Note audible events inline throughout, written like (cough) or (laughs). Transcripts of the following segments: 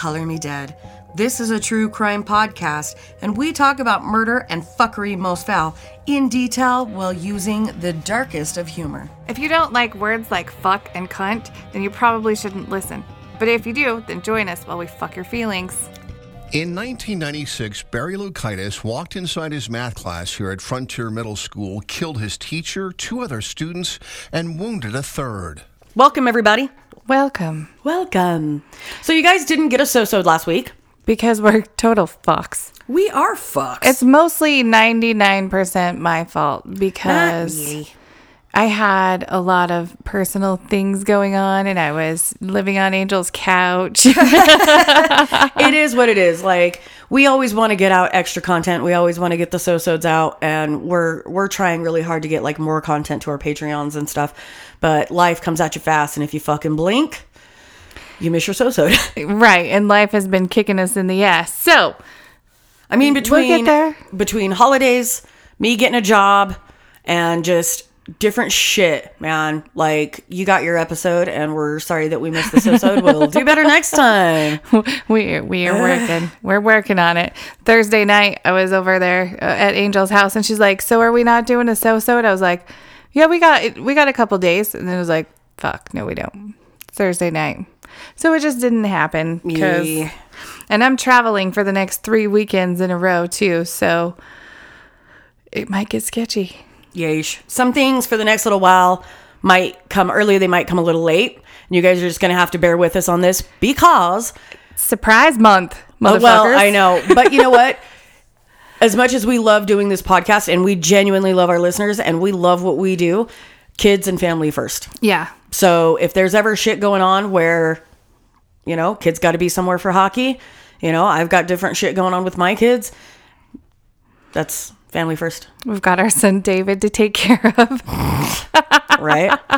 Welcome to Color Me Dead. This is a true crime podcast, and we talk about murder and fuckery most foul in detail while using the darkest of humor. If you don't like words like fuck and cunt, then you probably shouldn't listen. But if you do, then join us while we fuck your feelings. In 1996, Barry Loukaitis walked inside his math class here at Frontier Middle School, killed his teacher, two other students, and wounded a third. Welcome, everybody. Welcome. Welcome. So, you guys didn't get a so so last week. Because we're total fucks. We are fucks. It's mostly 99% my fault because. I had a lot of personal things going on and I was living on Angel's couch. (laughs) it is what it is. Like we always want to get out extra content. We always want to get the so-sods out, and we're we're trying really hard to get like more content to our Patreons and stuff. But life comes at you fast, and if you fucking blink, you miss your so-sod. (laughs) right. And life has been kicking us in the ass. So, I mean, between there. between holidays, me getting a job, and just different shit, man. Like you got your episode, and we're sorry that we missed this (laughs) episode. we'll do better next time. (laughs) we we are working. We're working on it. Thursday night, I was over there uh, at Angel's house, and she's like, "So are we not doing a so so?" And I was like, "Yeah, we got we got a couple days," and then it was like, "Fuck, no, we don't." Thursday night, so it just didn't happen. 'cause- Yeah. And I'm traveling for the next three weekends in a row too, so it might get sketchy. Yeesh. Some things for the next little while might come early, they might come a little late. And you guys are just going to have to bear with us on this because, Surprise month, oh, motherfuckers. well, I know. But you know what? (laughs) As much as we love doing this podcast and we genuinely love our listeners and we love what we do, kids and family first. Yeah, So if there's ever shit going on where, you know, kids got to be somewhere for hockey, you know, I've got different shit going on with my kids. That's family first, we've got our son David to take care of. right? (laughs)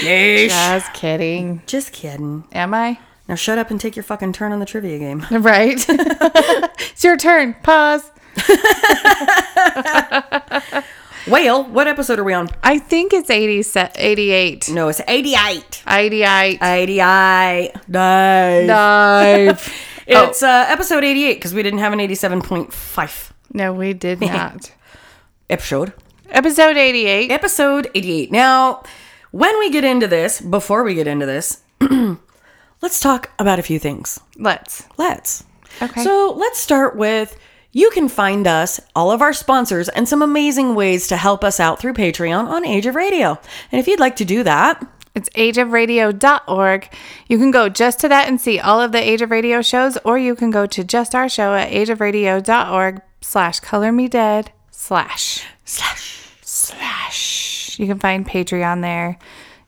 Yeesh. Just kidding. Just kidding. Am I? Now shut up and take your fucking turn on the trivia game. (laughs) Right. (laughs) it's your turn. Pause. (laughs) Whale, what episode are we on? I think it's 80, 88. No, it's 88. 88. 88. Nice. Dive. It's uh, episode 88 because we didn't have an 87.5 No, we did not. episode. Episode 88. Episode 88. Now, when we get into this, before we get into this, (clears throat) let's talk about a few things. Let's. Let's. Okay. So let's start with you can find us, all of our sponsors, and some amazing ways to help us out through Patreon on Age of Radio. And if you'd like to do that, It's ageofradio.org. You can go just to that and see all of the Age of Radio shows, or you can go to just our show at ageofradio.org slash color me dead slash slash slash. You can find Patreon there.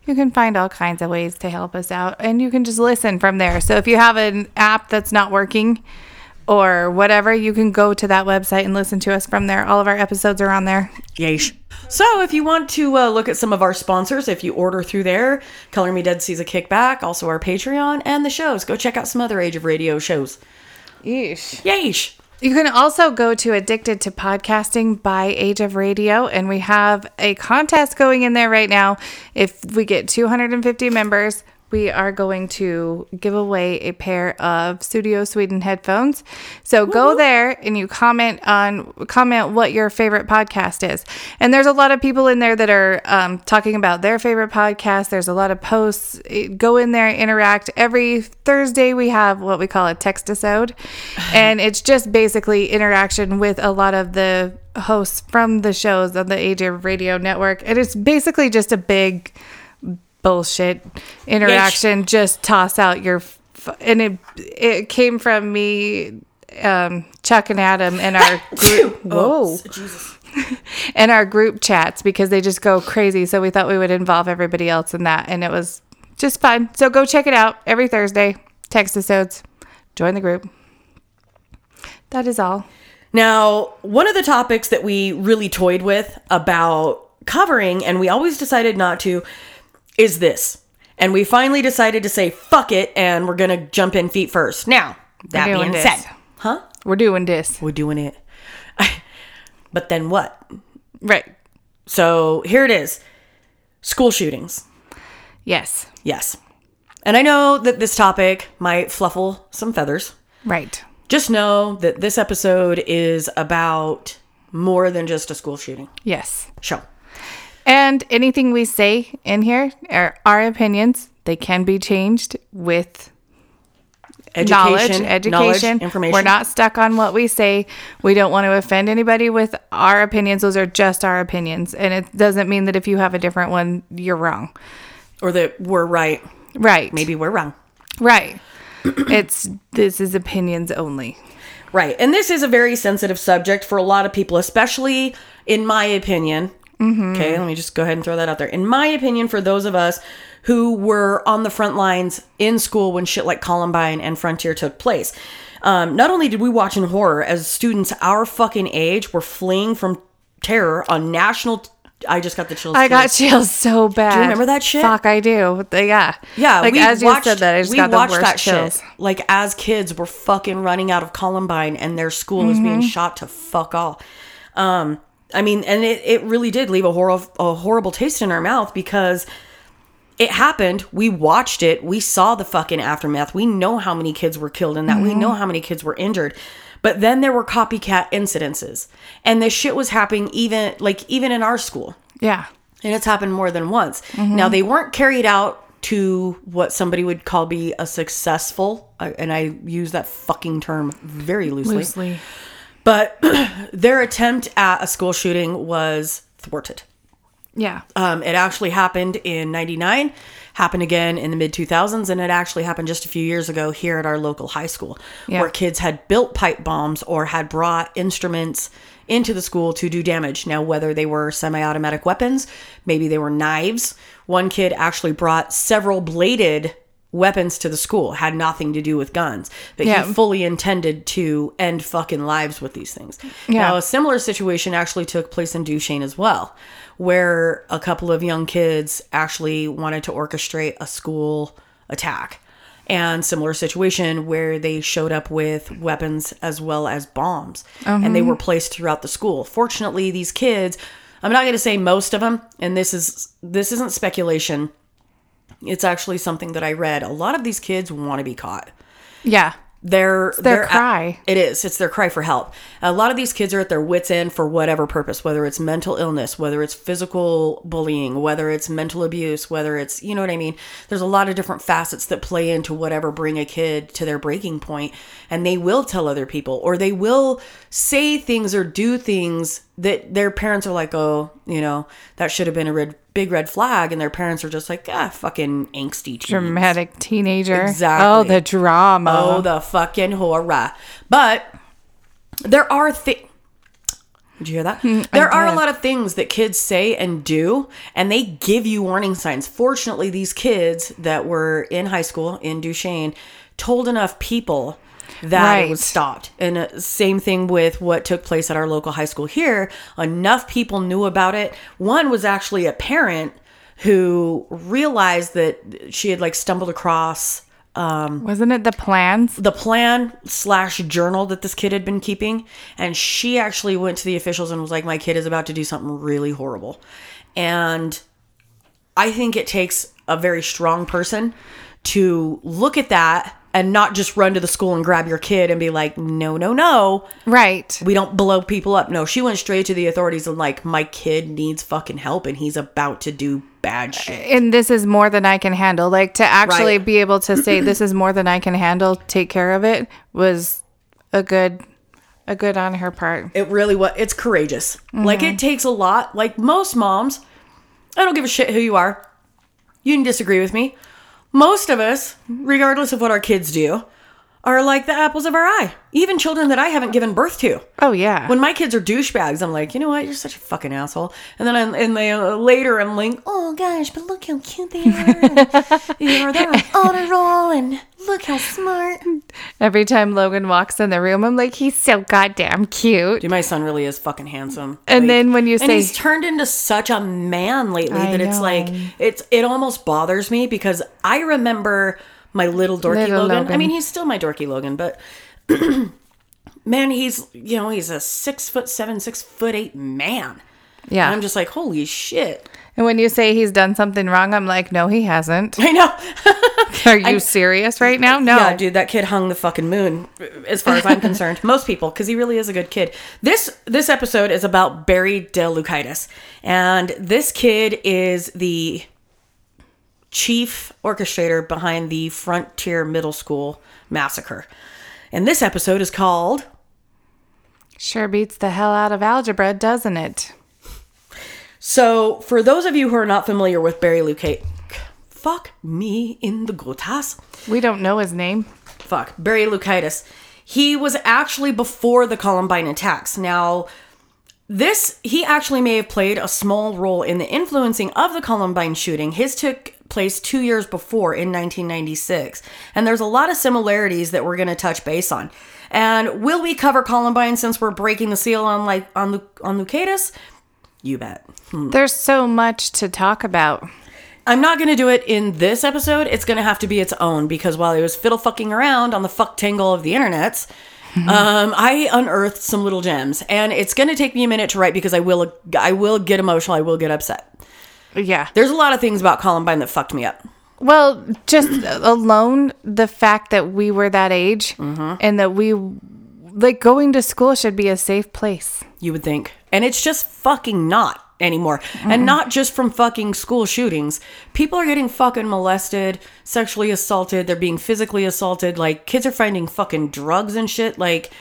You can find all kinds of ways to help us out, and you can just listen from there. So if you have an app that's not working or whatever, you can go to that website and listen to us from there. All of our episodes are on there. Yeesh. So, if you want to uh, look at some of our sponsors, if you order through there, Color Me Dead sees a kickback, also our Patreon and the shows. Go check out some other Age of Radio shows. Yeesh. Yeesh. You can also go to Addicted to Podcasting by Age of Radio, and we have a contest going in there right now. If we get 250 members, we are going to give away a pair of Studio Sweden headphones. So go there and you comment on comment what your favorite podcast is. And there's a lot of people in there that are um, talking about their favorite podcast. There's a lot of posts. Go in there, interact. Every Thursday we have what we call a text episode, (laughs) and it's just basically interaction with a lot of the hosts from the shows on the Age of Radio Network. And it's basically just a big bullshit interaction. Just toss out your, f- and it it came from me, um, Chuck and Adam, and our (laughs) group. Whoa, Jesus. (laughs) and our group chats because they just go crazy. So we thought we would involve everybody else in that, and it was just fun. So go check it out every Thursday. Text episodes. Join the group. That is all. Now, one of the topics that we really toyed with about covering, and we always decided not to, is this. And we finally decided to say, fuck it, and we're going to jump in feet first. Now, that being this. said, huh? We're doing this. We're doing it. (laughs) but then what? Right. So here it is school shootings. Yes. Yes. And I know that this topic might fluffle some feathers. Right. Just know that this episode is about more than just a school shooting. Yes. Show. And anything we say in here are our opinions. They can be changed with knowledge, Education, education, knowledge, information. We're not stuck on what we say. We don't want to offend anybody with our opinions. Those are just our opinions. And it doesn't mean that if you have a different one, you're wrong. or that we're right. Right. Maybe we're wrong. Right. it's this is opinions only. Right. And this is a very sensitive subject for a lot of people, especially in my opinion. Okay, let me just go ahead and throw that out there. In my opinion, for those of us who were on the front lines in school when shit like Columbine and Frontier took place, um, not only did we watch in horror as students our fucking age were fleeing from terror on national. T- I just got the chills. I too. got chills so bad. Do you remember that shit? Fuck, I do. Yeah. Yeah, Like we as you said that, I just we got the watched worst that chills. shit. Like as kids, we're fucking running out of Columbine, and their school is Mm-hmm. being shot to fuck all. Um, I mean, and it, it really did leave a horrible a horrible taste in our mouth because it happened. We watched it. We saw the fucking aftermath. We know how many kids were killed in that. We Mm-hmm. know how many kids were injured. But then there were copycat incidences, and this shit was happening even like even in our school Yeah. and it's happened more than once. Now they weren't carried out to what somebody would call be a successful, uh, and I use that fucking term very loosely. Loosely. But (clears throat) their attempt at a school shooting was thwarted. Yeah. Um, it actually happened in '99, happened again in the mid 2000s, and it actually happened just a few years ago here at our local high school, Yeah. where kids had built pipe bombs or had brought instruments into the school to do damage. Now, whether they were semi automatic weapons, maybe they were knives. One kid actually brought several bladed weapons to the school, had nothing to do with guns, but Yeah. he fully intended to end fucking lives with these things. Yeah. Now, a similar situation actually took place in Duchesne as well, where a couple of young kids actually wanted to orchestrate a school attack. And similar situation where they showed up with weapons as well as bombs, and they uh-huh. were placed throughout the school. Fortunately, these kids, I'm not going to say most of them, and this is this isn't speculation. It's actually something that I read. A lot of these kids want to be caught Yeah. their their at- cry. it is. It's their cry for help. A lot of these kids are at their wits end for whatever purpose, whether it's mental illness, whether it's physical bullying, whether it's mental abuse, whether it's you know what I mean. There's a lot of different facets that play into whatever bring a kid to their breaking point, and they will tell other people or they will say things or do things that their parents are like, oh, you know, that should have been a red, big red flag, and their parents are just like, ah, fucking angsty teen. Dramatic teenager. Exactly. Oh, the drama. Oh, the fucking horror. But there are things. Did you hear that? (laughs) there are a lot of things that kids say and do, and they give you warning signs. Fortunately, these kids that were in high school in Duchesne told enough people that it was stopped. And uh, same thing with what took place at our local high school here. Enough people knew about it. One was actually a parent who realized that she had like stumbled across Wasn't it the plans? the plan slash journal that this kid had been keeping and she actually went to the officials and was like my kid is about to do something really horrible and i think it takes a very strong person to look at that and not just run to the school and grab your kid and be like no no no Right. we don't blow people up no she went straight to the authorities and like my kid needs fucking help and he's about to do bad uh, shit And this is more than I can handle. Like to actually Right. be able to say (clears throat) this is more than I can handle, take care of it was a good a good on her part. It really was. It's courageous. Like it mm-hmm. takes a lot. Like most moms, I don't give a shit who you are. You can disagree with me. Most of us, regardless of what our kids do, are like the apples of our eye. Even children that I haven't given birth to. Oh yeah. When my kids are douchebags, I'm like, you know what? You're such a fucking asshole. And then I'm, and they, uh, later I'm like, oh gosh, but look how cute they are. (laughs) You know, they're on honor roll and look how smart. Every time Logan walks in the room, I'm like, he's so goddamn cute. Dude, my son really is fucking handsome. And then when you say, and he's turned into such a man lately I that it's like it's it almost bothers me because I remember my little dorky Little Logan. I mean, he's still my dorky Logan, but (clears throat) man, he's you know he's a six foot seven, six foot eight man. Yeah. And I'm just like, holy shit. and when you say he's done something wrong, I'm like, no, he hasn't. I know. (laughs) Are (laughs) you serious right now? No. Yeah, dude, that kid hung the fucking moon, as far as I'm concerned. (laughs) Most people, because he really is a good kid. This this episode is about Barry DeLucitis, and this kid is the chief orchestrator behind the Frontier Middle School massacre. And this episode is called Sure beats the hell out of algebra, doesn't it? So, for those of you who are not familiar with Barry Lucate, fuck me in the gotas. We don't know his name. Fuck, Barry Lucitis. He was actually before the Columbine attacks. Now, this, he actually may have played a small role in the influencing of the Columbine shooting. His took place two years before in 1996. And there's a lot of similarities that we're going to touch base on. And will we cover Columbine since we're breaking the seal on like on Lu- on Loukaitis? You bet. There's so much to talk about. I'm not going to do it in this episode. It's going to have to be its own because while I was fiddle fucking around on the fuck tangle of the internets, um, I unearthed some little gems, and it's going to take me a minute to write because I will I will get emotional. I will get upset. Yeah. There's a lot of things about Columbine that fucked me up. Well, just alone the fact that we were that age Mm-hmm. and that we like going to school should be a safe place. You would think, and it's just fucking not anymore. And not just from fucking school shootings. People are getting fucking molested, sexually assaulted. They're being physically assaulted. Like kids are finding fucking drugs and shit. Like,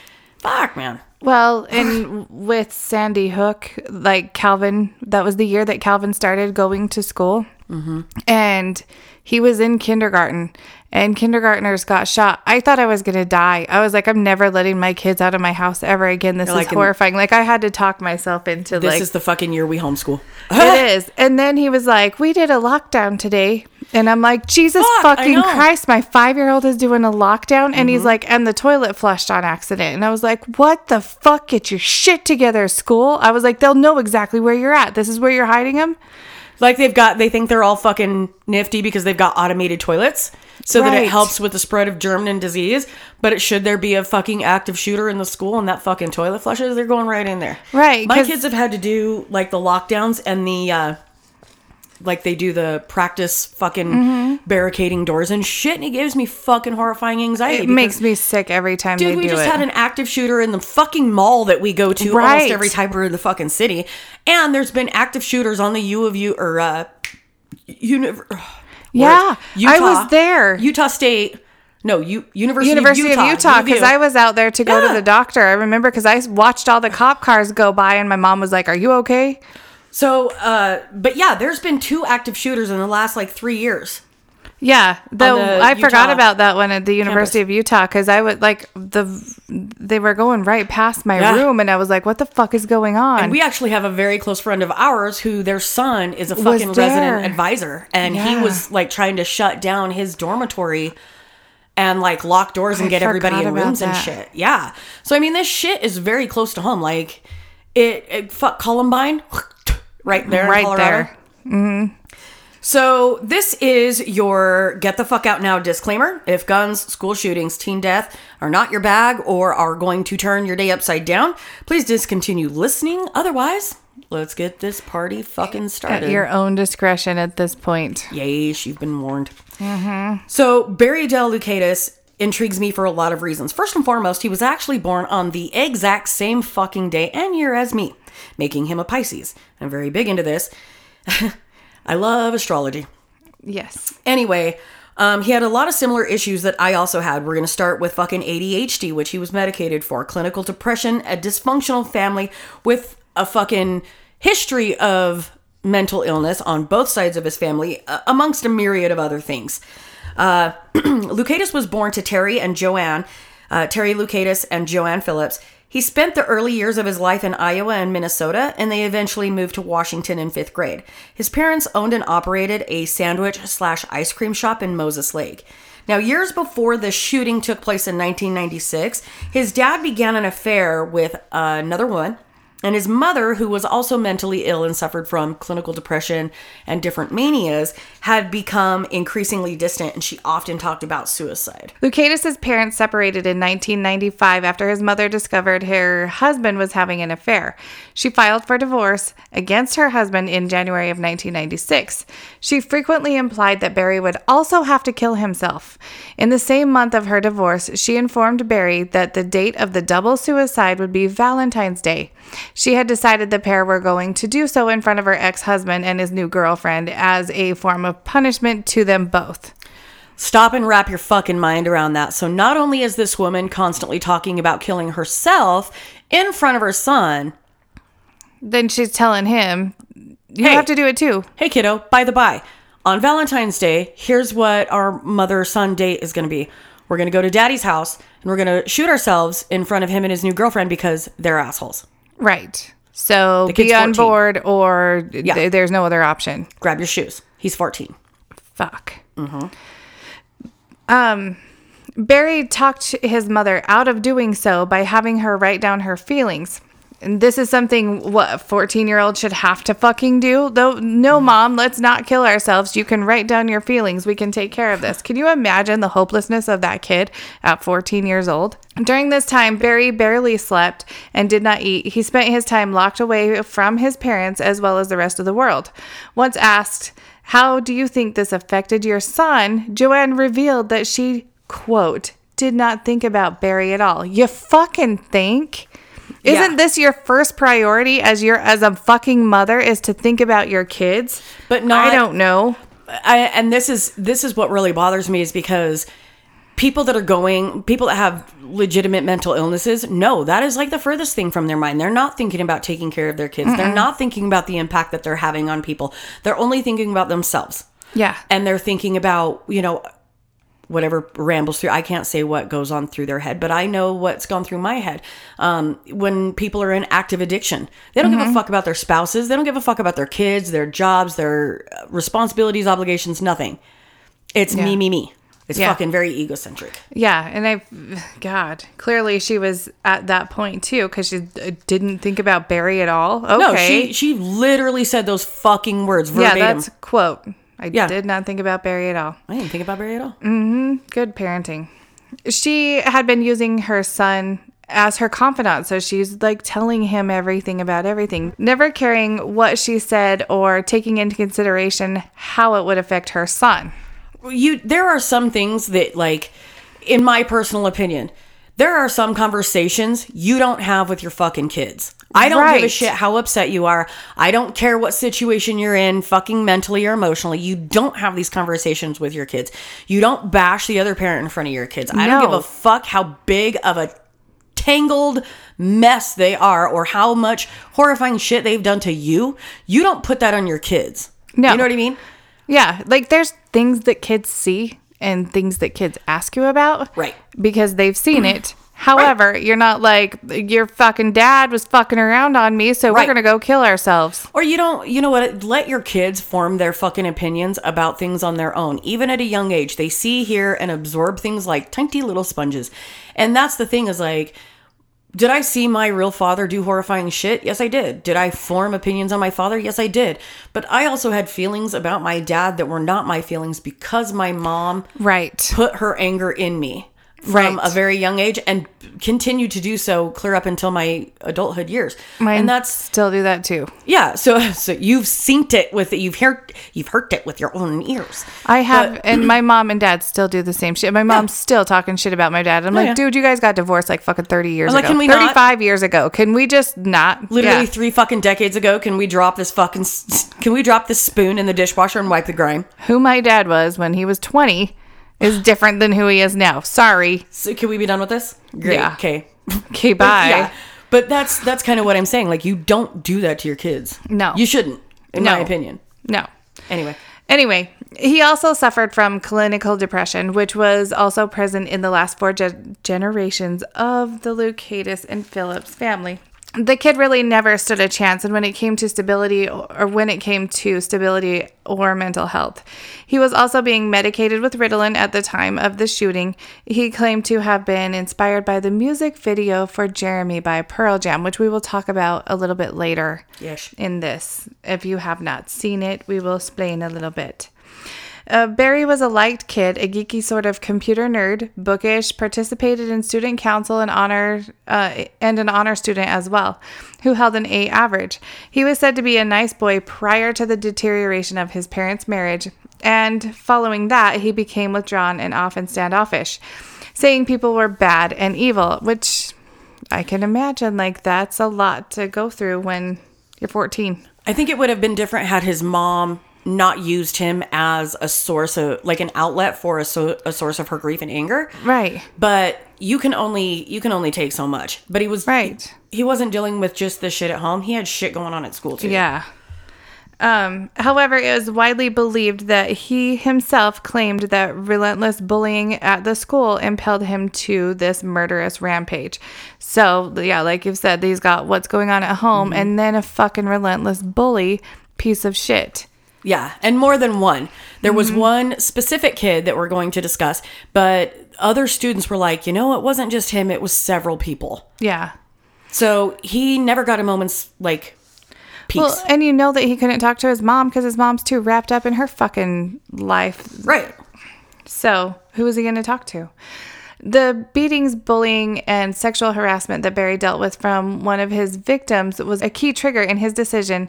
fuck, man. Well, and with Sandy Hook, like Calvin, that was the year that Calvin started going to school. Mm-hmm. And he was in kindergarten, and kindergartners got shot. I thought I was going to die. I was like, I'm never letting my kids out of my house ever again. This You're is like in- horrifying. Like, I had to talk myself into This like, is the fucking year we homeschool. it is. And then he was like, We did a lockdown today. And I'm like, Jesus Fuck, fucking. Mm-hmm. Christ, my five year old is doing a lockdown. And he's like, And the toilet flushed on accident. And I was like, What the fuck? Get your shit together, school. I was like, They'll know exactly where you're at. This is where you're hiding them. Like they've got, they think they're all fucking nifty because they've got automated toilets, so that it helps with the spread of germ and disease. But it should there be a fucking active shooter in the school and that fucking toilet flushes, they're going right in there. Right, My kids have had to do like the lockdowns and the, uh, like they do the practice fucking Mm-hmm. barricading doors and shit, and it gives me fucking horrifying anxiety. It makes me sick every time Dude, we just it. had an active shooter in the fucking mall that we go to Right. almost every time we're in the fucking city. And there's been active shooters on the U of U or uh uni- yeah, I was there. Utah State. No, U- University, University of Utah, U of U. because I was out there to go to the doctor. I remember because I watched all the cop cars go by, and my mom was like, "Are you okay?" So, uh, but yeah, there's been two active shooters in the last like three years. Yeah, the I forgot Utah about that one at the University of Utah because I would like the they were going right past my Yeah. room and I was like, "What the fuck is going on?" And we actually have a very close friend of ours who their son is a fucking resident advisor. And he was like trying to shut down his dormitory and like lock doors and I get everybody in rooms and shit. Yeah. So I mean this shit is very close to home. Like it, it fuck Columbine right there. Right there. Mm-hmm. So this is your get the fuck out now disclaimer. If guns, school shootings, teen death are not your bag or are going to turn your day upside down, please discontinue listening. Otherwise, let's get this party fucking started. At your own discretion at this point. Yeesh, you've been warned. Mm-hmm. So Barry Del Loukaitis intrigues me for a lot of reasons. First and foremost, he was actually born on the exact same fucking day and year as me, making him a Pisces. I'm very big into this. (laughs) I love astrology. Yes. Anyway, um, he had a lot of similar issues that I also had. We're going to start with fucking ADHD, which he was medicated for, clinical depression, a dysfunctional family with a fucking history of mental illness on both sides of his family, uh, amongst a myriad of other things. Uh, (clears throat) Loukaitis was born to Terry and Joanne, uh, Terry Loukaitis and Joanne Phillips. He spent the early years of his life in Iowa and Minnesota, and they eventually moved to Washington in fifth grade. His parents owned and operated a sandwich slash ice cream shop in Moses Lake. Now, years before the shooting took place in 1996, his dad began an affair with another woman And his mother, who was also mentally ill and suffered from clinical depression and different manias, had become increasingly distant and she often talked about suicide. Loukaitis's parents separated in 1995 after his mother discovered her husband was having an affair. She filed for divorce against her husband in January of 1996. She frequently implied that Barry would also have to kill himself. In the same month of her divorce, she informed Barry that the date of the double suicide would be Valentine's Day. She had decided the pair were going to do so in front of her ex husband and his new girlfriend as a form of punishment to them both. Stop and wrap your fucking mind around that. So, not only is this woman constantly talking about killing herself in front of her son, Then she's telling him, You Hey. have to do it too. hey kiddo, by the by, on Valentine's Day, here's what our mother son date is going to be. We're going to go to daddy's house and we're going to shoot ourselves in front of him and his new girlfriend because they're assholes. Right. So be on 14. board or th- there's no other option. Grab your shoes. He's 14. Fuck. Um, Barry talked his mother out of doing so by having her write down her feelings. This is something what a 14 year old should have to fucking do. Though, no, mom, let's not kill ourselves. You can write down your feelings. We can take care of this. Can you imagine the hopelessness of that kid at 14 years old? During this time, Barry barely slept and did not eat. He spent his time locked away from his parents as well as the rest of the world. Once asked, how do you think this affected your son? Joanne revealed that she, quote, did not think about Barry at all. You fucking think? Isn't Yeah. this your first priority as your as a fucking mother is to think about your kids? But not- I don't know. I, and this is this is what really bothers me is because people that are going people that have legitimate mental illnesses no that is like the furthest thing from their mind they're not thinking about taking care of their kids they're not thinking about the impact that they're having on people they're only thinking about themselves Yeah. and they're thinking about you know whatever rambles through i can't say what goes on through their head but i know what's gone through my head um, when people are in active addiction they don't give Mm-hmm. a fuck about their spouses they don't give a fuck about their kids their jobs their uh, responsibilities obligations nothing it's me me me it's Yeah. fucking very egocentric Yeah, and I god, clearly she was at that point too cuz she uh, didn't think about Barry at all. Okay. no she she literally said those fucking words yeah, verbatim that's quote. I Yeah. did not think about Barry at all. i didn't think about barry at all Mm-hmm. Good parenting. She had been using her son as her confidant, so she's like telling him everything about everything, never caring what she said or taking into consideration how it would affect her son. you there are some things that like in my personal opinion there are some conversations you don't have with your fucking kids. I don't give a shit how upset you are. I don't care what situation you're in fucking mentally or emotionally. You don't have these conversations with your kids. You don't bash the other parent in front of your kids. I don't give a fuck how big of a tangled mess they are or how much horrifying shit they've done to you. You don't put that on your kids. No. you know what i mean? Yeah, like there's things that kids see and things that kids ask you about. Right. Because they've seen it. (clears throat) However, you're not like your fucking dad was fucking around on me, so Right. we're going to go kill ourselves. Or you don't, you know what? Let your kids form their fucking opinions about things on their own. Even at a young age, they see, hear, and absorb things like tiny little sponges. And that's the thing is like, did I see my real father do horrifying shit? Yes, I did. Did I form opinions on my father? Yes, I did. But I also had feelings about my dad that were not my feelings because my mom Right. put her anger in me from Right. a very young age and continued to do so clear up until my adulthood years. Mine and that's still do that too. yeah, so so you've synced it with you've heard you've heard it with your own ears. I have, and my mom and dad still do the same shit. My mom's still talking shit about my dad. I'm oh, like, Oh, yeah. dude, you guys got divorced like fucking 30 years I'm like, ago. we not? 35 years ago. Can we just not? Literally Yeah. three fucking decades ago, can we drop this fucking can we drop this spoon in the dishwasher and wipe the grime? Who my dad was when he was 20 is different than who he is now. Sorry. So can we be done with this? Great. Yeah. Okay. (laughs) Okay, bye. Yeah. But that's that's kind of what I'm saying. Like you don't do that to your kids. No. You shouldn't, in my opinion. No. Anyway. Anyway, he also suffered from clinical depression, which was also present in the last four ge- generations of the Loukaitis and Phillips family. The kid really never stood a chance. And when it came to stability or when it came to stability or mental health he was also being medicated with ritalin at the time of the shooting. He claimed to have been inspired by the music video for jeremy by pearl jam which we will talk about a little bit later Yes. in this. If you have not seen it we will explain a little bit uh, Barry was a liked kid, a geeky sort of computer nerd, bookish, participated in student council and honor uh, and an honor student as well, who held an A average. He was said to be a nice boy prior to the deterioration of his parents' marriage, and following that, he became withdrawn and often standoffish, saying people were bad and evil, which I can imagine like that's a lot to go through when you're 14. I think it would have been different had his mom not used him as a source of like an outlet for a, so, a source of her grief and anger. Right. But you can only you can only take so much. But he was Right. He wasn't dealing with just the shit at home. He had shit going on at school too. Yeah. Um, however, it was widely believed that he himself claimed that relentless bullying at the school impelled him to this murderous rampage. So, yeah, like you've said, he's got what's going on at home and then a fucking relentless bully piece of shit. Yeah, and more than one. There was mm-hmm. one specific kid that we're going to discuss, but other students were like, you know, it wasn't just him, it was several people. Yeah. So he never got a moment's like peace. Well, and you know that he couldn't talk to his mom because his mom's too wrapped up in her fucking life right. So, who was he going to talk to? The beatings, bullying, and sexual harassment that Barry dealt with from one of his victims was a key trigger in his decision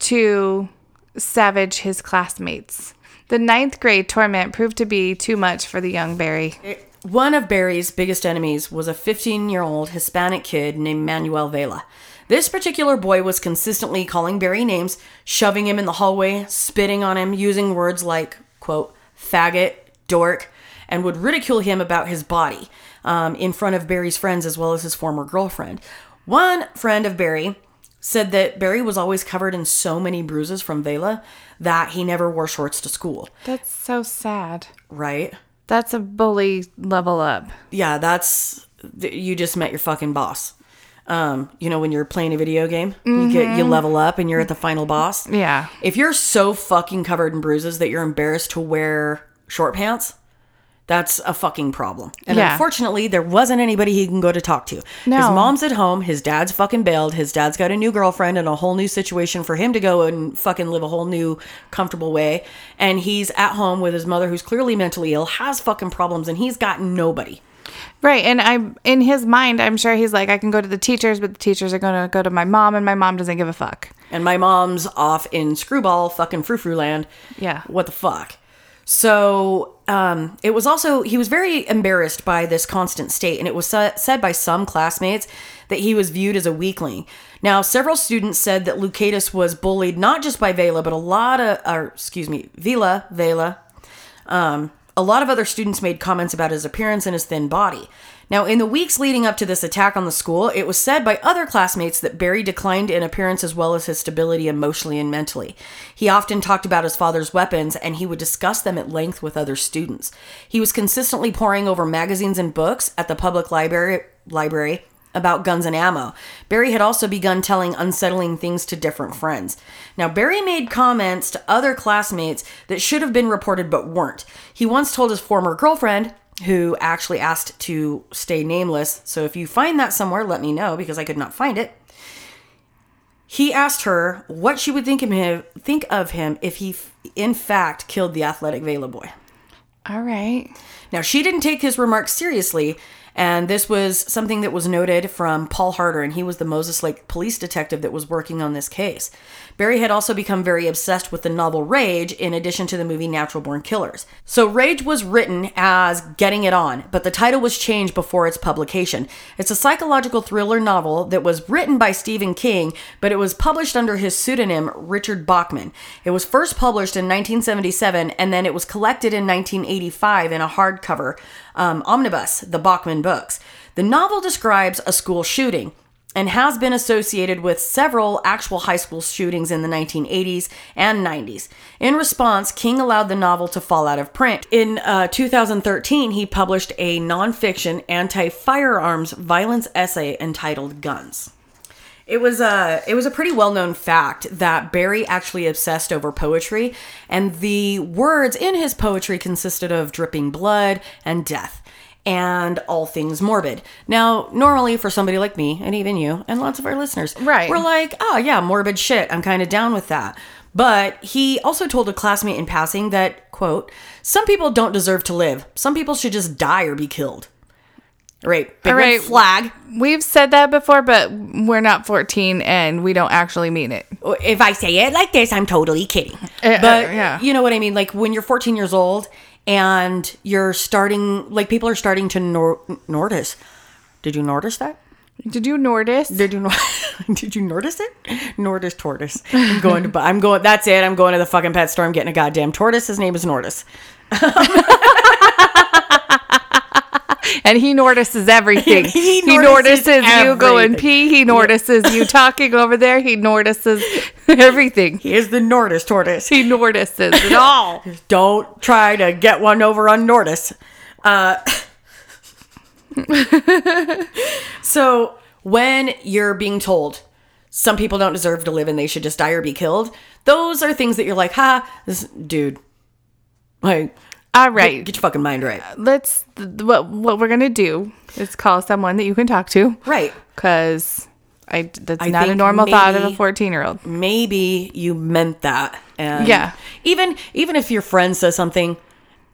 to savage his classmates. The ninth grade torment proved to be too much for the young Barry. One of Barry's biggest enemies was a 15 year old Hispanic kid named Manuel Vela. This particular boy was consistently calling Barry names, shoving him in the hallway, spitting on him, using words like, quote, faggot, dork, and would ridicule him about his body um, in front of Barry's friends as well as his former girlfriend. One friend of Barry said that Barry was always covered in so many bruises from Vela that he never wore shorts to school, That's so sad. right? That's a bully level up. yeah, that's you just met your fucking boss. Um, you know when you're playing a video game, you get you level up and you're at the final boss. Yeah. If you're so fucking covered in bruises that you're embarrassed to wear short pants, that's a fucking problem. And Yeah. unfortunately, there wasn't anybody he can go to talk to. His mom's at home, his dad's fucking bailed, his dad's got a new girlfriend and a whole new situation for him to go and fucking live a whole new comfortable way. And he's at home with his mother who's clearly mentally ill, has fucking problems, and he's got nobody. Right. And I'm in his mind, I'm sure he's like, I can go to the teachers, but the teachers are gonna go to my mom and my mom doesn't give a fuck. and my mom's off in screwball fucking frou frou land. Yeah. What the fuck? So um, it was also, he was very embarrassed by this constant state, and it was sa- said by some classmates that he was viewed as a weakling. Now, several students said that Loukaitis was bullied not just by Vela, but a lot of, or excuse me, vela Vela, um, a lot of other students made comments about his appearance and his thin body. Now, in the weeks leading up to this attack on the school, it was said by other classmates that Barry declined in appearance as well as his stability emotionally and mentally. He often talked about his father's weapons and he would discuss them at length with other students. He was consistently poring over magazines and books at the public library library about guns and ammo. Barry had also begun telling unsettling things to different friends. Now, Barry made comments to other classmates that should have been reported but weren't. He once told his former girlfriend, who actually asked to stay nameless, so if you find that somewhere, let me know because I could not find it. He asked her what she would think of him, think of him if he, f- in fact, killed the athletic Vela boy. All right. Now, she didn't take his remarks seriously, and this was something that was noted from Paul Harder, and he was the Moses Lake police detective that was working on this case. Barry had also become very obsessed with the novel Rage, in addition to the movie Natural Born Killers. So, Rage was written as Getting It On, but the title was changed before its publication. It's a psychological thriller novel that was written by Stephen King, but it was published under his pseudonym Richard Bachman. It was first published in 1977, and then it was collected in 1985 in a hardcover um, omnibus, the Bachman books. The novel describes a school shooting and has been associated with several actual high school shootings in the 1980s and 90s. In response, King allowed the novel to fall out of print. In uh, 2013, he published a nonfiction anti firearms violence essay entitled Guns. It was a it was a pretty well known fact that Barry actually obsessed over poetry, and the words in his poetry consisted of dripping blood and death, and all things morbid. Now, normally for somebody like me, and even you, and lots of our listeners, Right. we're like, oh yeah, morbid shit. I'm kind of down with that. But he also told a classmate in passing that quote, "Some people don't deserve to live. Some people should just die or be killed." Right, big All red right. flag. We've said that before, but we're not 14 and we don't actually mean it. if I say it like this, I'm totally kidding. Uh, but uh, yeah. you know what I mean? Like when you're 14 years old and you're starting, like people are starting to nor- notice. Did you notice that? Did you notice? Did you no- (laughs) Did you notice it? Nordis tortoise. I'm going to. I'm going. That's it. I'm going to the fucking pet store. I'm getting a goddamn tortoise. His name is Nordis. (laughs) (laughs) And he notices everything. (laughs) He he, notices notices, you going pee. He notices you talking over there. He notices (laughs) everything. He is the Nordis tortoise. He notices it all. Don't try to get one over on Nordis. Uh, so when you're being told some people don't deserve to live and they should just die or be killed, those are things that you're like, ha, this dude, like, All right. get your fucking mind right. Uh, let's. th- What what we're gonna do is call someone that you can talk to, Right. because I that's I not a normal thought of a 14 year old. Maybe you meant that. And Yeah. Even even if your friend says something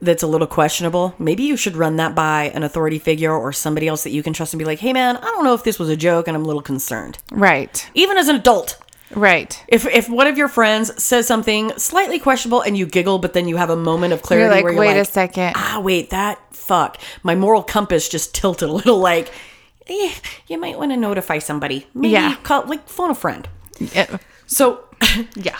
that's a little questionable, maybe you should run that by an authority figure or somebody else that you can trust and be like, hey man, I don't know if this was a joke and I'm a little concerned. Right. Even as an adult. Right. If if one of your friends says something slightly questionable and you giggle, but then you have a moment of clarity You're like, where you're wait a second. ah, wait, that fuck, my moral compass just tilted a little. Like, eh, you might want to notify somebody. Maybe Yeah. call, like phone a friend. Yeah. So (laughs) yeah.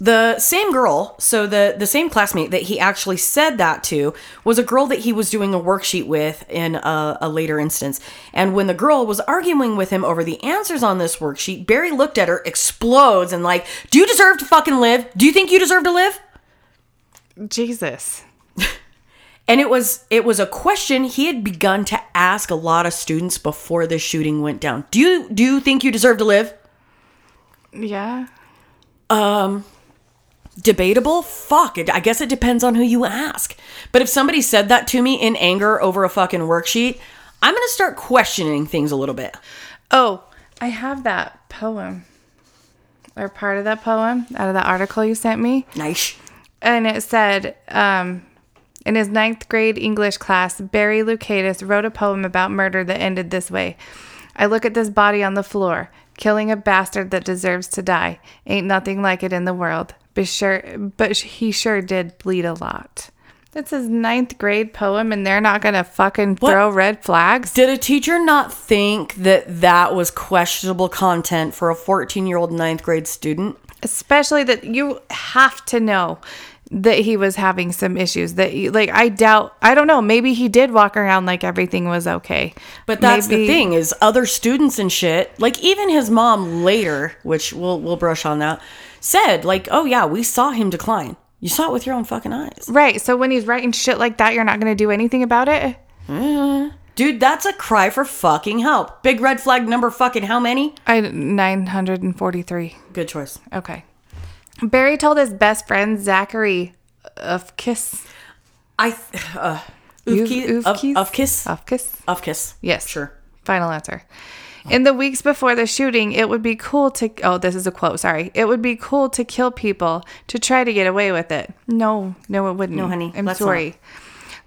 The same girl, so the the same classmate that he actually said that to was a girl that he was doing a worksheet with in a, a later instance. And when the girl was arguing with him over the answers on this worksheet, Barry looked at her, explodes, and like, "Do you deserve to fucking live? Do you think you deserve to live?" Jesus. (laughs) And it was it was a question he had begun to ask a lot of students before the shooting went down. Do you do you think you deserve to live? Yeah. Um, debatable fuck it i guess it depends on who you ask but if somebody said that to me in anger over a fucking worksheet i'm gonna start questioning things a little bit Oh, I have that poem. Or part of that poem out of the article you sent me. nice And it said, um, in his ninth grade English class, Barry Loukaitis wrote a poem about murder that ended this way I look at this body on the floor, killing a bastard that deserves to die. Ain't nothing like it in the world. But sure, but he sure did bleed a lot. That's his ninth grade poem, and they're not gonna fucking throw red flags. did a teacher not think that that was questionable content for a 14 year old ninth grade student especially that you have to know that he was having some issues that you, like i doubt i don't know maybe he did walk around like everything was okay But that's Maybe- the thing is other students and shit, like even his mom later, which we'll we'll brush on that, said like, "Oh yeah, we saw him decline. You saw it with your own fucking eyes." right so when he's writing shit like that you're not going to do anything about it Dude, that's a cry for fucking help. Big red flag number fucking how many? i 943 Good choice. okay barry told his best friend zachary of kiss I th- uh of, Ufkis? of kiss of kiss of kiss. Yes. Sure. Final answer. In the weeks before the shooting, it would be cool to. Oh, this is a quote. Sorry. It would be cool to kill people to try to get away with it. No, no, it wouldn't. No, honey, I'm sorry.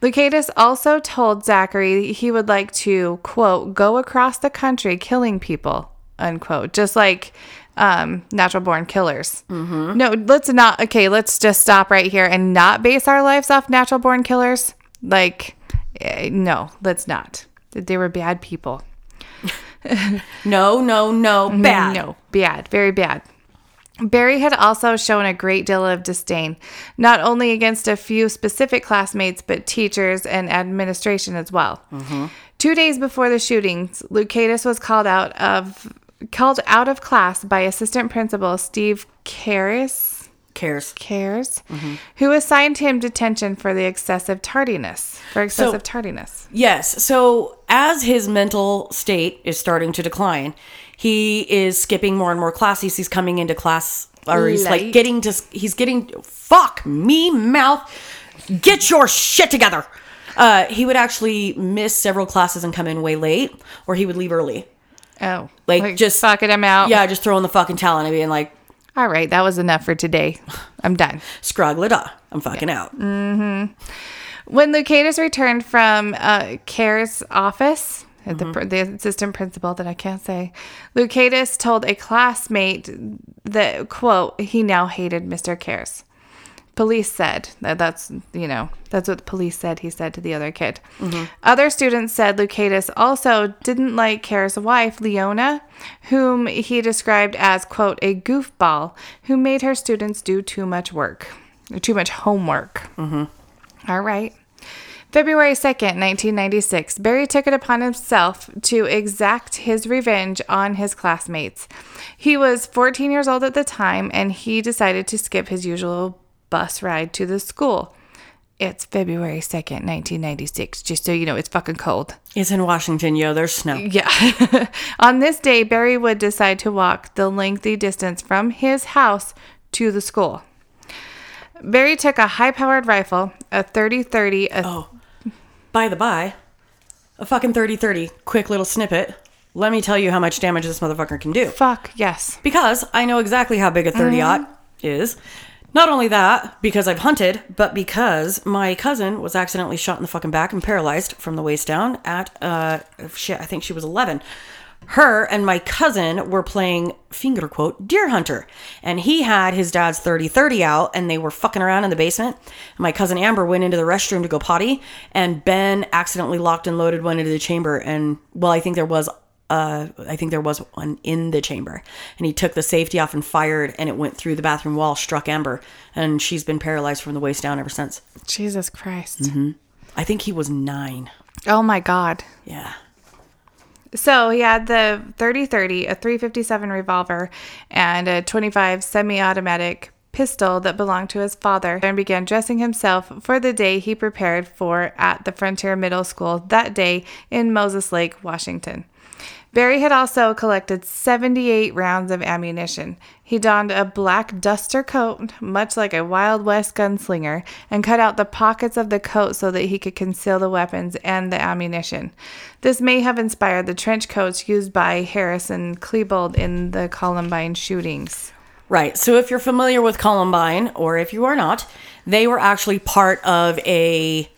Loukaitis also told Zachary he would like to, quote, go across the country killing people, unquote, just like um, natural born killers. Mm-hmm. No, let's not. Okay, let's just stop right here and not base our lives off natural born killers. Like, eh, no, let's not. They were bad people. (laughs) No, no, no, mm-hmm. bad. No, bad, very bad. Barry had also shown a great deal of disdain, not only against a few specific classmates, but teachers and administration as well. Mm-hmm. Two days before the shootings, Loukaitis was called out of called out of class by assistant principal Steve Karras. Cares. Cares, who assigned him detention for the excessive tardiness. For excessive So- tardiness. Yes. So as his mental state is starting to decline, He is skipping more and more classes. He's coming into class, or he's like getting to. He's getting. Fuck me, mouth. Get your shit together. Uh, he would actually miss several classes and come in way late, or he would leave early. Oh, Like, just- fucking him out. Yeah, just throwing the fucking towel and being like, All right, that was enough for today. I'm done. "Scrogla I'm fucking out." When Loukaitis returned from uh, CARE's office, the, Mm-hmm. pr- the assistant principal that I can't say, Loukaitis told a classmate that, quote, he now hated Mr. Caires. Police said that that's, you know, that's what the police said, he said to the other kid. Mm-hmm. Other students said Loukaitis also didn't like Care's wife, Leona, whom he described as, quote, a goofball who made her students do too much work, too much homework. All right. February 2nd, 1996, Barry took it upon himself to exact his revenge on his classmates. He was 14 years old at the time and he decided to skip his usual bus ride to the school. It's February 2nd, 1996, just so you know, it's fucking cold. It's in Washington, yo. There's snow. Yeah. (laughs) On this day, Barry would decide to walk the lengthy distance from his house to the school. Barry took a high powered rifle, a 30 30, a Oh, by the by, a fucking 30-30, quick little snippet. Let me tell you how much damage this motherfucker can do. fuck, yes. Because I know exactly how big a 30 mm-hmm. aught is. Not only that, because I've hunted, but because my cousin was accidentally shot in the fucking back and paralyzed from the waist down at uh shit, I think she was 11. Her and my cousin were playing finger quote deer hunter, and he had his dad's 30-30 out, and they were fucking around in the basement. My cousin Amber went into the restroom to go potty, and Ben accidentally locked and loaded one into the chamber. And well, I think there was uh, I think there was one in the chamber, and he took the safety off and fired, and it went through the bathroom wall, struck Amber, and she's been paralyzed from the waist down ever since. Jesus Christ. I think he was nine. Oh my God. Yeah. So he had the 30 30, a 357 revolver, and a 25 semi automatic pistol that belonged to his father, and began dressing himself for the day he prepared for at the Frontier Middle School that day in Moses Lake, Washington. Barry had also collected 78 rounds of ammunition. He donned a black duster coat, much like a Wild West gunslinger, and cut out the pockets of the coat so that he could conceal the weapons and the ammunition. This may have inspired the trench coats used by Harris and Klebold in the Columbine shootings. Right. So if you're familiar with Columbine, or if you are not, they were actually part of a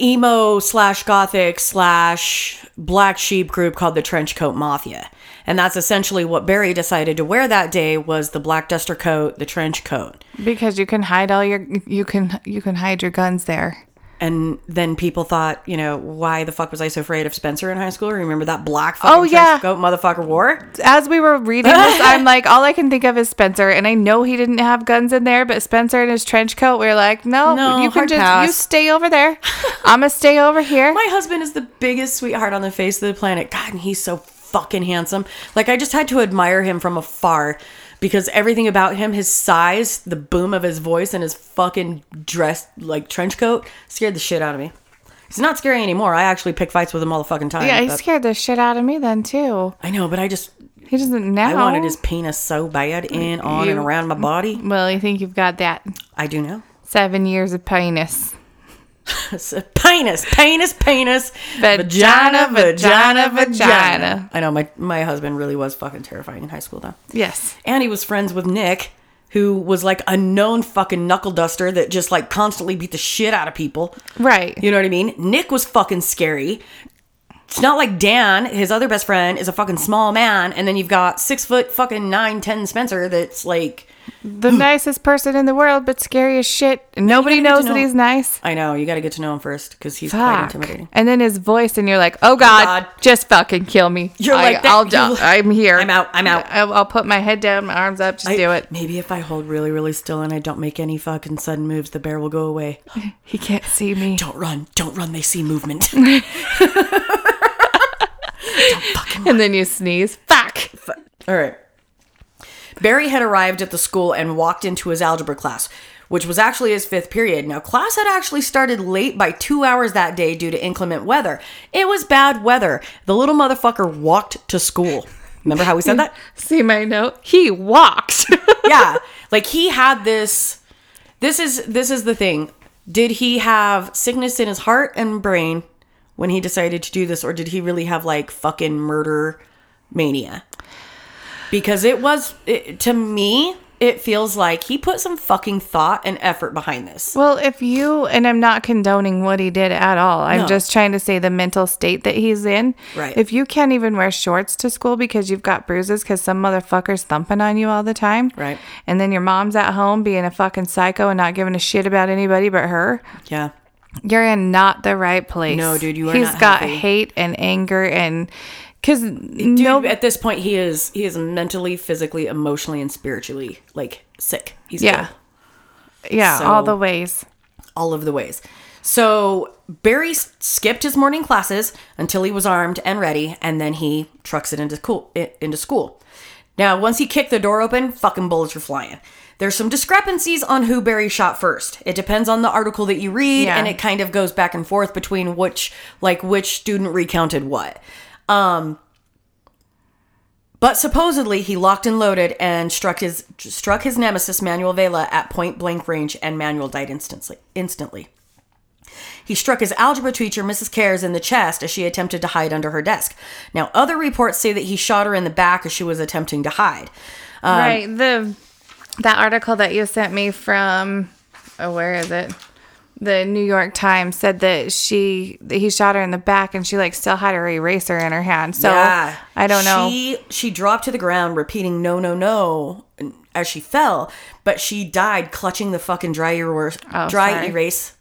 emo slash gothic slash black sheep group called the Trenchcoat Mafia. And that's essentially what Barry decided to wear that day was the black duster coat, the trench coat. Because you can hide all your you can you can hide your guns there. And then people thought, you know, why the fuck was I so afraid of Spencer in high school? Remember that black fucking Oh, trench yeah. coat motherfucker wore? as we were reading this, (laughs) I'm like, all I can think of is Spencer, and I know he didn't have guns in there, but Spencer in his trench coat, we are like, no, No, you can just pass. you stay over there. (laughs) I'm gonna stay over here. My husband is the biggest sweetheart on the face of the planet. God, and he's so fucking handsome. Like I just had to admire him from afar because everything about him, his size, the boom of his voice, and his fucking dress like trench coat scared the shit out of me. He's not scary anymore. I actually pick fights with him all the fucking time. yeah, he but- scared the shit out of me then too. I know, but I just He doesn't now. I wanted his penis so bad in, on, and around my body. Well, you think you've got that I do know. seven years of penis. (laughs) Penis, penis, penis, Vagina, vagina, vagina. I know my my husband really was fucking terrifying in high school though. Yes. And he was friends with Nick, who was like a known fucking knuckle duster that just like constantly beat the shit out of people. Right. You know what I mean? Nick was fucking scary. It's not like Dan, his other best friend, is a fucking small man, and then you've got six foot fucking nine ten Spencer that's like the hmm. nicest person in the world, but scary as shit. Nobody knows to that he's nice. I know, you gotta get to know him first because he's quite intimidating. And then his voice, and you're like, oh, "Oh God, God. just fucking kill me." You're I, like that- I'll, you're- (laughs) I'm here. I'm out, I'm out. I'll, I'll put my head down, my arms up. Just I- do it. Maybe if I hold really, really still and I don't make any fucking sudden moves, the bear will go away. (laughs) He can't see me. Don't run, don't run, they see movement. (laughs) And then you sneeze. Fuck. All right. Barry had arrived at the school and walked into his algebra class, which was actually his fifth period. Now, class had actually started late by two hours that day due to inclement weather. It was bad weather. The little motherfucker walked to school. Remember how we said that? (laughs) See my note? He walked. (laughs) yeah. Like he had this this is this is the thing. Did he have sickness in his heart and brain when he decided to do this or did he really have like fucking murder mania? Because it was it, to me it feels like he put some fucking thought and effort behind this. well, if you, and I'm not condoning what he did at all, I'm No. just trying to say the mental state that he's in. Right. If you can't even wear shorts to school because you've got bruises because some motherfucker's thumping on you all the time. Right. And then your mom's at home being a fucking psycho and not giving a shit about anybody but her. Yeah. You're in not the right place. No, dude, you are He's got healthy. hate and anger and because no, at this point he is he is mentally, physically, emotionally and spiritually like sick. He's yeah, ill. yeah, So- all the ways. all of the ways. So Barry s- skipped his morning classes until he was armed and ready, and then he trucks it into school. Into school. Now, once he kicked the door open, fucking bullets were flying. There's some discrepancies on who Barry shot first. It depends on the article that you read, Yeah. and it kind of goes back and forth between which, like, which student recounted what. Um, but supposedly he locked and loaded and struck his struck his nemesis Manuel Vela at point blank range, and Manuel died instantly. Instantly. He struck his algebra teacher, Mrs. Caires, in the chest as she attempted to hide under her desk. Now, other reports say that he shot her in the back as she was attempting to hide. Um, right. The that article that you sent me from oh, where is it? The New York Times said that she that he shot her in the back and she like still had her eraser in her hand. So Yeah. I don't know. She she dropped to the ground, repeating "no, no, no" as she fell, but she died clutching the fucking dry erase, Oh, dry sorry. erase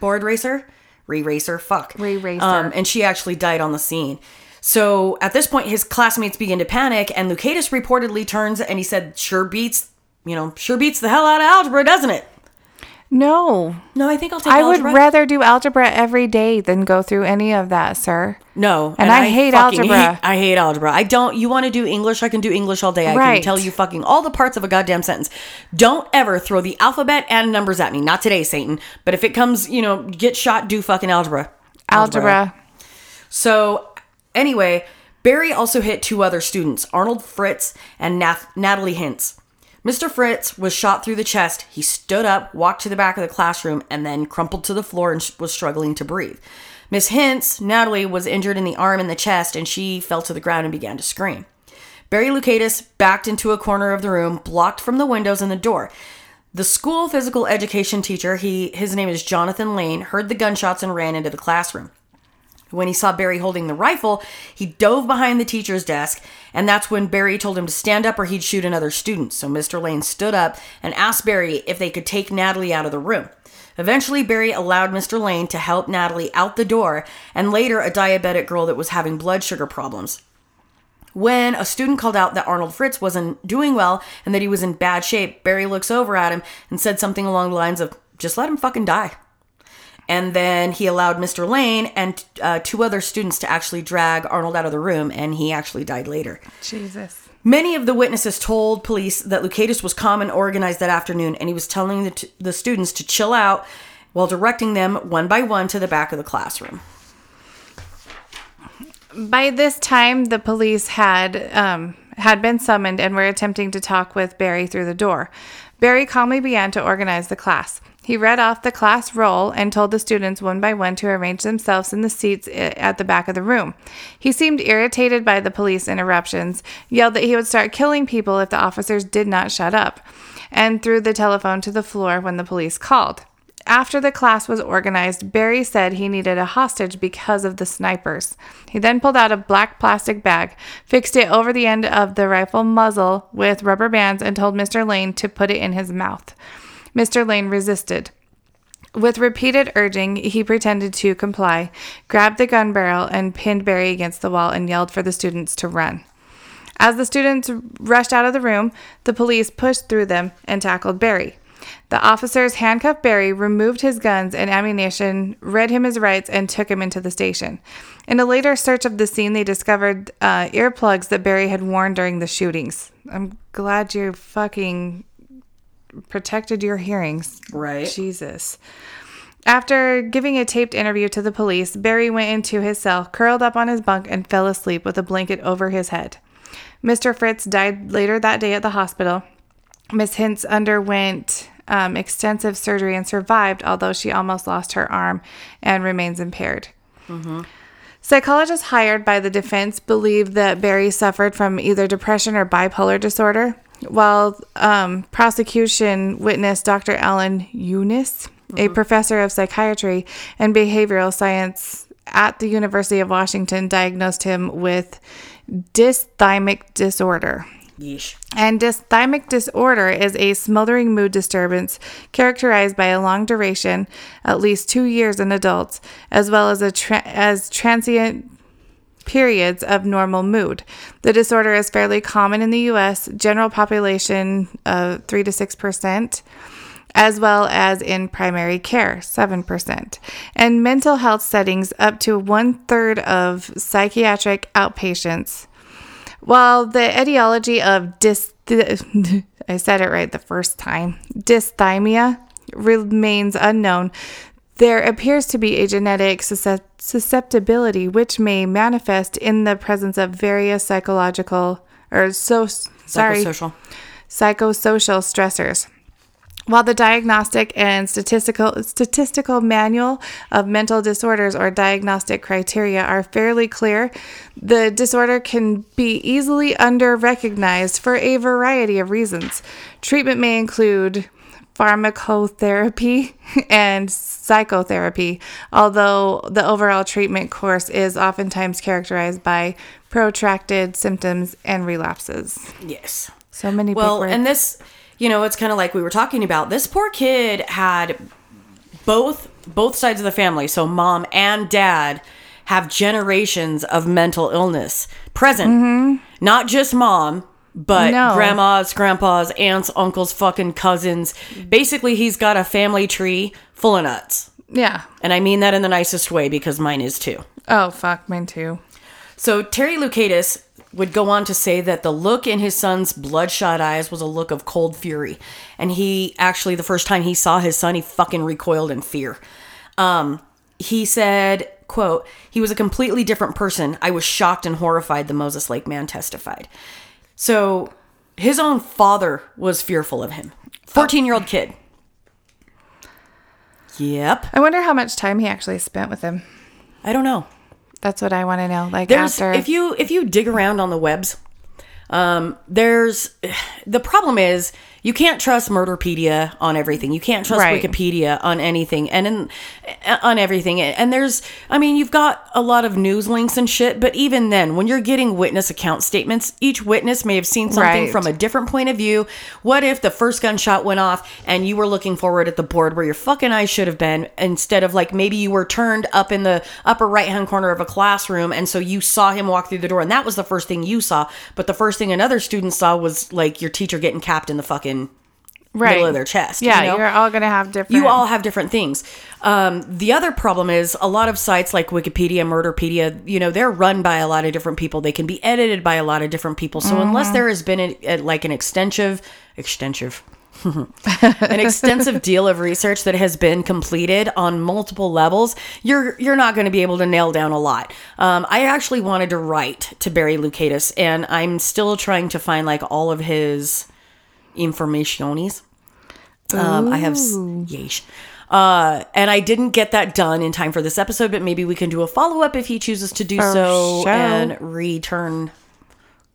board racer, re-racer, fuck, Re-racer. Um, and she actually died on the scene. So at this point, his classmates begin to panic, and Loukaitis reportedly turns and he said, "Sure beats, you know, sure beats the hell out of algebra, doesn't it?" no. No, I think I'll take I would rather do algebra every day than go through any of that, sir. No, And I hate algebra. hate- I hate algebra. I don't. You want to do English? I can do English all day. I can tell you fucking all the parts of a goddamn sentence. Don't ever throw the alphabet and numbers at me. Not today, Satan. But if it comes, you know, get shot, do fucking algebra. Algebra. So, anyway, Barry also hit two other students, Arnold Fritz and Nath- Natalie Hintz. Mr. Fritz was shot through the chest. He stood up, walked to the back of the classroom, and then crumpled to the floor and was struggling to breathe. Miss Hintz, Natalie, was injured in the arm and the chest, and she fell to the ground and began to scream. Barry Loukaitis backed into a corner of the room, blocked from the windows and the door. The school physical education teacher, he his name is Jonathan Lane, heard the gunshots and ran into the classroom. When he saw Barry holding the rifle, he dove behind the teacher's desk, and that's when Barry told him to stand up or he'd shoot another student. So Mr. Lane stood up and asked Barry if they could take Natalie out of the room. Eventually, Barry allowed Mr. Lane to help Natalie out the door, and later a diabetic girl that was having blood sugar problems. When a student called out that Arnold Fritz wasn't doing well and that he was in bad shape, Barry looks over at him and said something along the lines of, just let him fucking die. And then he allowed Mr. Lane and uh, two other students to actually drag Arnold out of the room, and he actually died later. Jesus. Many of the witnesses told police that Loukaitis was calm and organized that afternoon, and he was telling the, t- the students to chill out while directing them one by one to the back of the classroom. By this time, the police had um, had been summoned and were attempting to talk with Barry through the door. Barry calmly began to organize the class. He read off the class roll and told the students one by one to arrange themselves in the seats eh, at the back of the room. He seemed irritated by the police interruptions, yelled that he would start killing people if the officers did not shut up, and threw the telephone to the floor when the police called. After the class was organized, Barry said he needed a hostage because of the snipers. He then pulled out a black plastic bag, fixed it over the end of the rifle muzzle with rubber bands, and told Mr. Lane to put it in his mouth. Mr. Lane resisted. With repeated urging, he pretended to comply, grabbed the gun barrel, and pinned Barry against the wall and yelled for the students to run. As the students rushed out of the room, the police pushed through them and tackled Barry. The officers handcuffed Barry, removed his guns and ammunition, read him his rights, and took him into the station. In a later search of the scene, they discovered uh, earplugs that Barry had worn during the shootings. I'm glad you're fucking protected your hearings. Right. Jesus. After giving a taped interview to the police, Barry went into his cell, curled up on his bunk, and fell asleep with a blanket over his head. Mr. Fritz died later that day at the hospital. Miss Hintz underwent um, extensive surgery and survived, although she almost lost her arm and remains impaired. Psychologists hired by the defense believe that Barry suffered from either depression or bipolar disorder, while um, prosecution witness Dr. Alan Unis, a professor of psychiatry and behavioral science at the University of Washington, diagnosed him with dysthymic disorder. Yeesh. And dysthymic disorder is a smothering mood disturbance characterized by a long duration, at least two years in adults, as well as a tra- as transient periods of normal mood. The disorder is fairly common in the U.S. General population of three to six percent. As well as in primary care, 7%. And mental health settings, up to one third of psychiatric outpatients while the etiology of dys (laughs) I said it right the first time, dysthymia remains unknown, there appears to be a genetic susceptibility which may manifest in the presence of various psychological or so sorry Psychosocial. psychosocial stressors. While the Diagnostic and Statistical Statistical Manual of Mental Disorders or diagnostic criteria are fairly clear, the disorder can be easily under-recognized for a variety of reasons. Treatment may include pharmacotherapy (laughs) and psychotherapy, although the overall treatment course is oftentimes characterized by protracted symptoms and relapses. Yes. So many Well, and this, you know, it's kind of like we were talking about. This poor kid had both both sides of the family, so mom and dad have generations of mental illness present. Not just mom, but Mm-hmm. No. grandmas, grandpas, aunts, uncles, fucking cousins. Basically, he's got a family tree full of nuts. yeah. And I mean that in the nicest way because mine is too. Oh, fuck, mine too. So Terry Loukaitis would go on to say that the look in his son's bloodshot eyes was a look of cold fury. And he actually, the first time he saw his son, he fucking recoiled in fear. Um, he said, quote, he was a completely different person. I was shocked and horrified, the Moses Lake man testified. So his own father was fearful of him. 14 year old kid. Yep. I wonder how much time he actually spent with him. I don't know. That's what I want to know. Like there's after if you if you dig around on the webs um there's (sighs) the problem is you can't trust murderpedia on everything you can't trust Right. wikipedia on anything and in, eh, on everything and there's i mean you've got a lot of news links and shit but even then when you're getting witness account statements each witness may have seen something Right. from a different point of view what if the first gunshot went off and you were looking forward at the board where your fucking eyes should have been instead of like maybe you were turned up in the upper right hand corner of a classroom and so you saw him walk through the door and that was the first thing you saw but the first thing another student saw was like your teacher getting capped in the fucking right. middle of their chest Yeah, you know? you're all gonna have different. you all have different things. Um, the other problem is a lot of sites like Wikipedia, Murderpedia, you know, they're run by a lot of different people. They can be edited by a lot of different people. So unless there has been a, a, like an extensive, extensive, (laughs) an extensive deal of research that has been completed on multiple levels, you're you're not going to be able to nail down a lot. Um, I actually wanted to write to Barry Loukaitis, and I'm still trying to find like all of his informationes. Um, I have yeesh. Uh, and I didn't get that done in time for this episode, but maybe we can do a follow up if he chooses to do For so sure. and return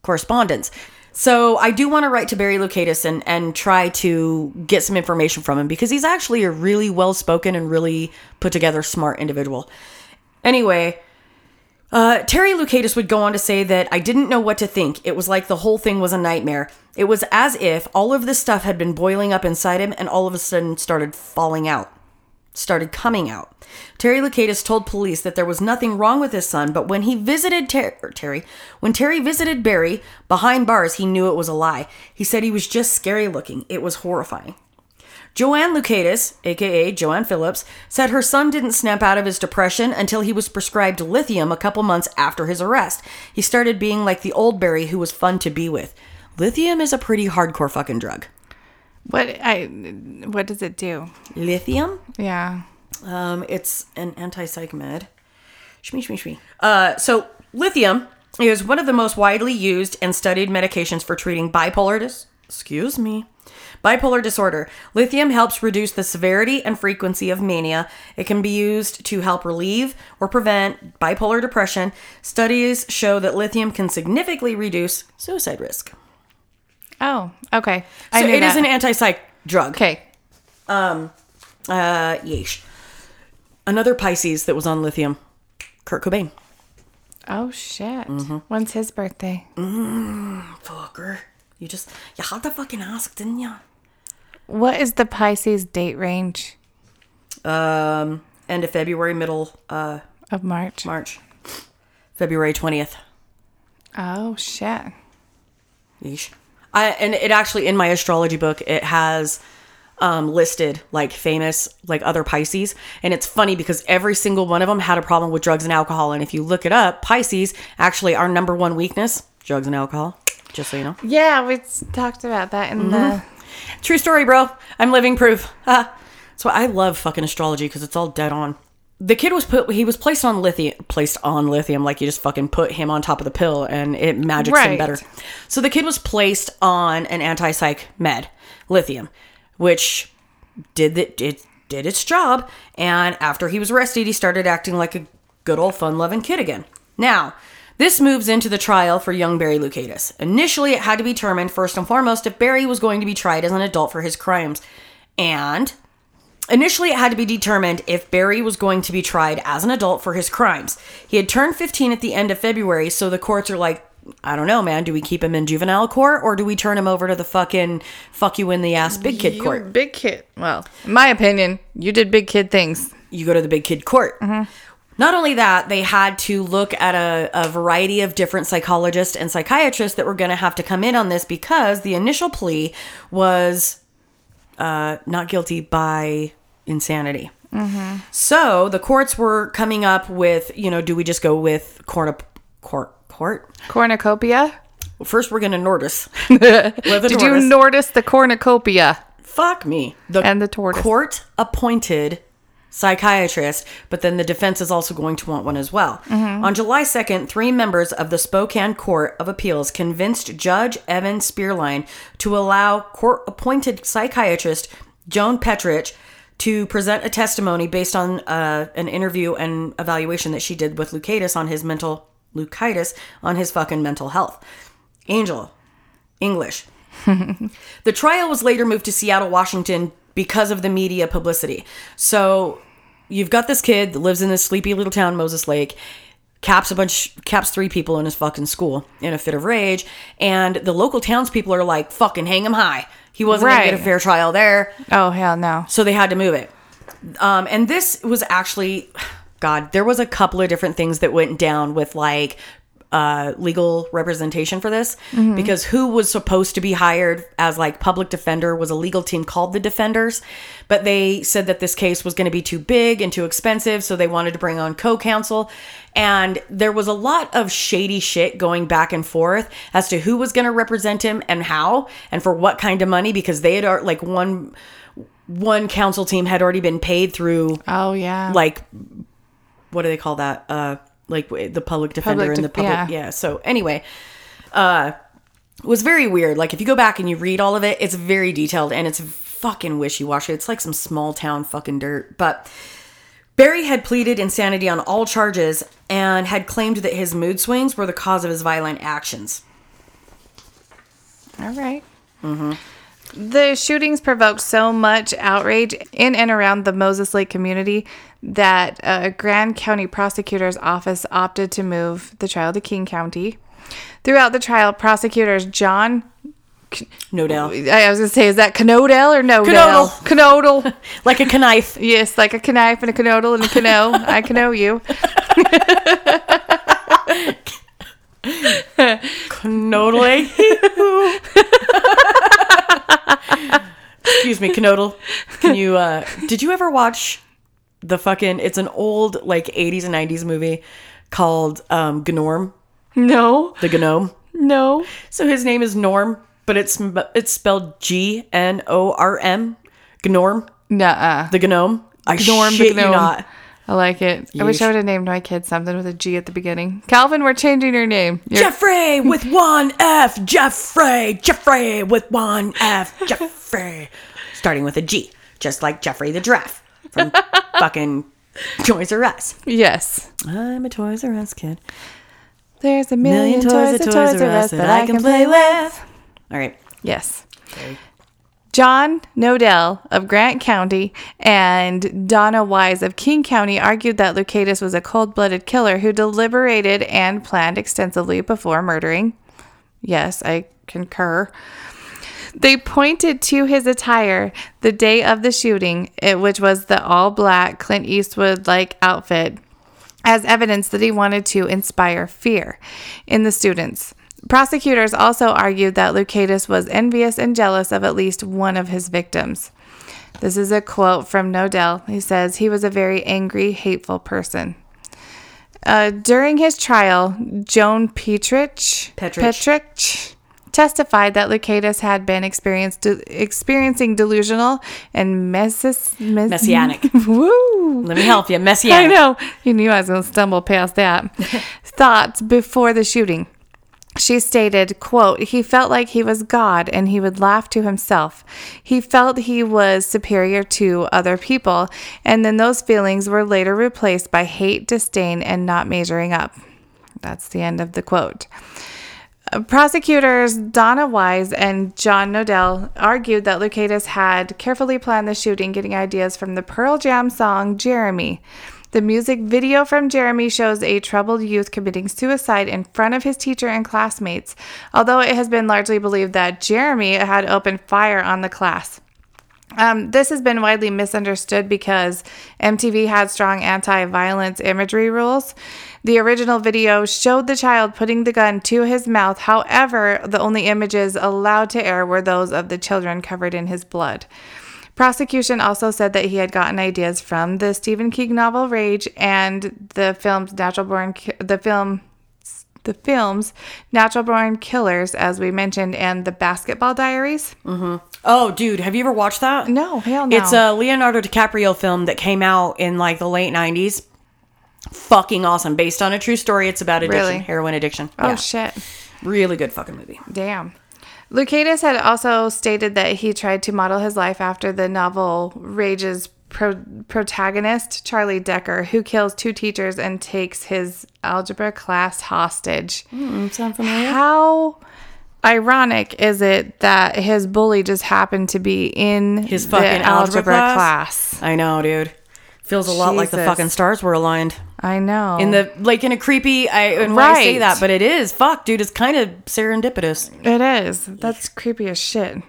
correspondence. So I do want to write to Barry Loukaitis and, and try to get some information from him because he's actually a really well spoken and really put together smart individual. Anyway, uh, Terry Loukaitis would go on to say that I didn't know what to think. It was like the whole thing was a nightmare. It was as if all of this stuff had been boiling up inside him and all of a sudden started falling out, started coming out. Terry Loukaitis told police that there was nothing wrong with his son, but when he visited Ter- Terry, when Terry visited Barry behind bars, he knew it was a lie. He said he was just scary looking. It was horrifying. Joanne Loukaitis, aka Joanne Phillips, said her son didn't snap out of his depression until he was prescribed lithium a couple months after his arrest. He started being like the old Barry who was fun to be with. Lithium is a pretty hardcore fucking drug. What I what does it do? Lithium. Yeah. Um, it's an anti-psych med. Shmee, shmee, shmee. Uh, so lithium is one of the most widely used and studied medications for treating bipolar dis- excuse me bipolar disorder lithium helps reduce the severity and frequency of mania it can be used to help relieve or prevent bipolar depression studies show that lithium can significantly reduce suicide risk Oh, okay. so knew it is that. an anti-psych drug okay. Um, uh yeesh another pisces that was on lithium kurt cobain Oh shit. Mm-hmm. When's his birthday? fucker you just you had to fucking ask didn't you What is the Pisces date range um end of february middle uh of March? march february 20th Oh shit. Yeesh. I, and it actually in my astrology book it has um, listed like famous like other Pisces, and it's funny because every single one of them had a problem with drugs and alcohol. And if you look it up, Pisces actually our number one weakness drugs and alcohol. Just so you know, Yeah, we talked about that in the true story, bro. I'm living proof. Ah. So I love fucking astrology because it's all dead on. The kid was put. He was placed on lithium. Placed on lithium, like you just fucking put him on top of the pill, and it magics him better. So the kid was placed on an anti psych med, lithium, which did that did did its job. And after he was arrested, he started acting like a good old fun loving kid again. Now. This moves into the trial for young Barry Loukaitis. Initially, it had to be determined first and foremost if Barry was going to be tried as an adult for his crimes. And Initially, it had to be determined if Barry was going to be tried as an adult for his crimes. He had turned 15 at the end of February, so the courts are like, I don't know, man. Do we keep him in juvenile court or do we turn him over to the fucking fuck you in the ass big kid court? big kid. Well, in my opinion, you did big kid things. you go to the big kid court. Mm-hmm. Not only that, they had to look at a, a variety of different psychologists and psychiatrists that were going to have to come in on this because the initial plea was uh, not guilty by insanity. So the courts were coming up with, you know, do we just go with court, court, court? Cornucopia. First, we're going to Nordis. (laughs) Did you notice the cornucopia? Fuck me. The And the tortoise. Court appointed psychiatrist, but then the defense is also going to want one as well. Mm-hmm. On July 2nd, three members of the Spokane Court of Appeals convinced Judge Evan Sperline to allow court appointed psychiatrist Joan Petrich to present a testimony based on uh, an interview and evaluation that she did with Loukaitis on his mental Loukaitis on his fucking mental health. Angel, English. (laughs) The trial was later moved to Seattle, Washington because of the media publicity. So you've got this kid that lives in this sleepy little town, Moses Lake, caps a bunch, caps three people in his fucking school in a fit of rage, and the local townspeople are like, fucking hang him high. He wasn't gonna get a fair trial there. Oh hell no. So they had to move it. Um, and this was actually, (sighs) God, there was a couple of different things that went down with like uh, legal representation for this because who was supposed to be hired as like public defender was a legal team called the Defenders, but they said that this case was going to be too big and too expensive, so they wanted to bring on co-counsel. And there was a lot of shady shit going back and forth as to who was going to represent him and how and for what kind of money because they had like one one council team had already been paid through Oh yeah. like what do they call that uh like the public defender Public and the public yeah. yeah. so anyway uh it was very weird like if you go back and you read all of it it's very detailed and it's fucking wishy-washy it's like some small town fucking dirt but Barry had pleaded insanity on all charges and had claimed that his mood swings were the cause of his violent actions. All right. The shootings provoked so much outrage in and around the Moses Lake community that a Grant County prosecutor's office opted to move the trial to King County. Throughout the trial, prosecutors John, No doubt. I was going to say, is that Canodel or no? Canodel. Canodel. (laughs) Like a knife. yes, like a knife and a canodel and a cano. I cano you. Canodle. Excuse me, Canodle. Can you uh did you ever watch the fucking it's an old like 80s and 90s movie called um Gnorm, No, the Gnome. no. So his name is Norm but it's it's spelled G N O R M. Gnorm, Nuh-uh. the gnome. I Gnorm shit you not. I like it. I wish I would have named my kid something with a G at the beginning. Calvin, we're changing your name. You're- Jeffrey (laughs) with one F. Jeffrey. Jeffrey with one F. Jeffrey. Starting with a G, just like Jeffrey the giraffe from fucking Toys R Us. yes. I'm a Toys R Us kid. There's a million, toys at Toys R Us that I can play with. All right. Yes. John Knodell of Grant County and Donna Wise of King County argued that Loukaitis was a cold blooded killer who deliberated and planned extensively before murdering. Yes, I concur. They pointed to his attire the day of the shooting, which was the all black Clint Eastwood like outfit, as evidence that he wanted to inspire fear in the students. Prosecutors also argued that Loukaitis was envious and jealous of at least one of his victims. This is a quote from Knodell. He says, He was a very angry, hateful person. Uh, during his trial, Joan Petrich, Petrich. Petrich testified that Loukaitis had been experienced, experiencing delusional and messis, mes- Messianic. (laughs) Woo! Let me help you. Messianic. I know. You knew I was going to stumble past that. (laughs) Thoughts before the shooting. She stated, quote, he felt like he was God and he would laugh to himself. He felt he was superior to other people, and then those feelings were later replaced by hate, disdain, and not measuring up. That's the end of the quote. Prosecutors Donna Wise and John Knodell argued that Loukaitis had carefully planned the shooting, getting ideas from the Pearl Jam song Jeremy. The music video from Jeremy shows a troubled youth committing suicide in front of his teacher and classmates, although it has been largely believed that Jeremy had opened fire on the class. Um, this has been widely misunderstood because MTV had strong anti violence imagery rules. The original video showed the child putting the gun to his mouth. However, the only images allowed to air were those of the children covered in his blood. Prosecution also said that he had gotten ideas from the Stephen King novel Rage and the film's Natural Born the film the films Natural Born Killers as we mentioned and the Basketball Diaries. Mm-hmm. Oh, dude, have you ever watched that? No, hell no. It's a Leonardo DiCaprio film that came out in like the late 90s. Fucking awesome. Based on a true story. It's about addiction, Really? heroin addiction. Oh yeah. shit. Really good fucking movie. Damn. Loukaitis had also stated that he tried to model his life after the novel Rage's pro- protagonist, Charlie Decker, who kills two teachers and takes his algebra class hostage. Mm, sound familiar? How ironic is it that his bully just happened to be in His fucking algebra, class? class? I know, dude. Feels a lot like the fucking stars were aligned. I know. In the like in a creepy I when I say Right. that, but it is. Fuck, dude, it's kind of serendipitous. It is. That's creepy as shit.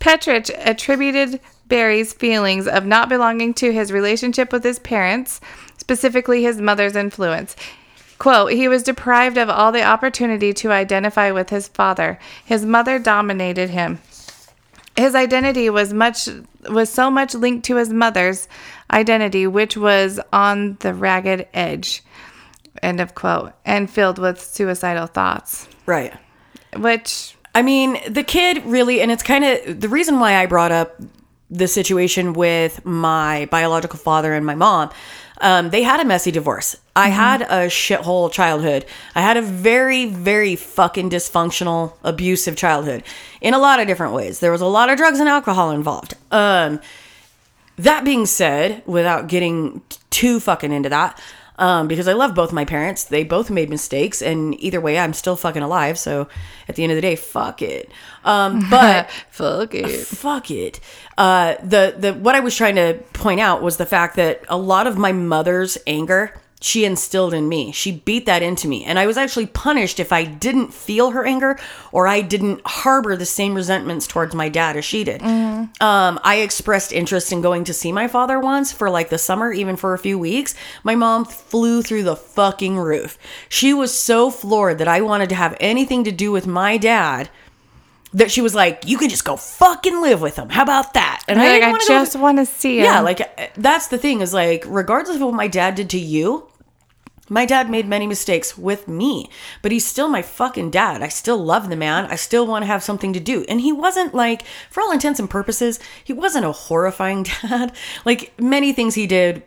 Petrich attributed Barry's feelings of not belonging to his relationship with his parents, specifically his mother's influence. Quote, he was deprived of all the opportunity to identify with his father. His mother dominated him. His identity was much was so much linked to his mother's identity, which was on the ragged edge. End of quote. And filled with suicidal thoughts. Right. Which I mean, the kid really, and it's kind of the reason why I brought up the situation with my biological father and my mom. Um, they had a messy divorce. I had a shithole childhood. I had a very, very fucking dysfunctional, abusive childhood in a lot of different ways. There was a lot of drugs and alcohol involved. Um, that being said, without getting too fucking into that, um, because I love both my parents, they both made mistakes, and either way, I'm still fucking alive. So at the end of the day, fuck it. Um, (laughs) but fuck it. fuck it. Uh, the the what I was trying to point out was the fact that a lot of my mother's anger she instilled in me. She beat that into me, and I was actually punished if I didn't feel her anger or I didn't harbor the same resentments towards my dad as she did. Um, I expressed interest in going to see my father once for like the summer, even for a few weeks. My mom flew through the fucking roof. She was so floored that I wanted to have anything to do with my dad that she was like, "You can just go fucking live with him. How about that?" And like, didn't I wanna just want to see him. yeah, like that's the thing is like, regardless of what my dad did to you, My dad made many mistakes with me, but he's still my fucking dad. I still love the man. I still want to have something to do. And he wasn't like, for all intents and purposes, he wasn't a horrifying (laughs) dad. Like many things he did,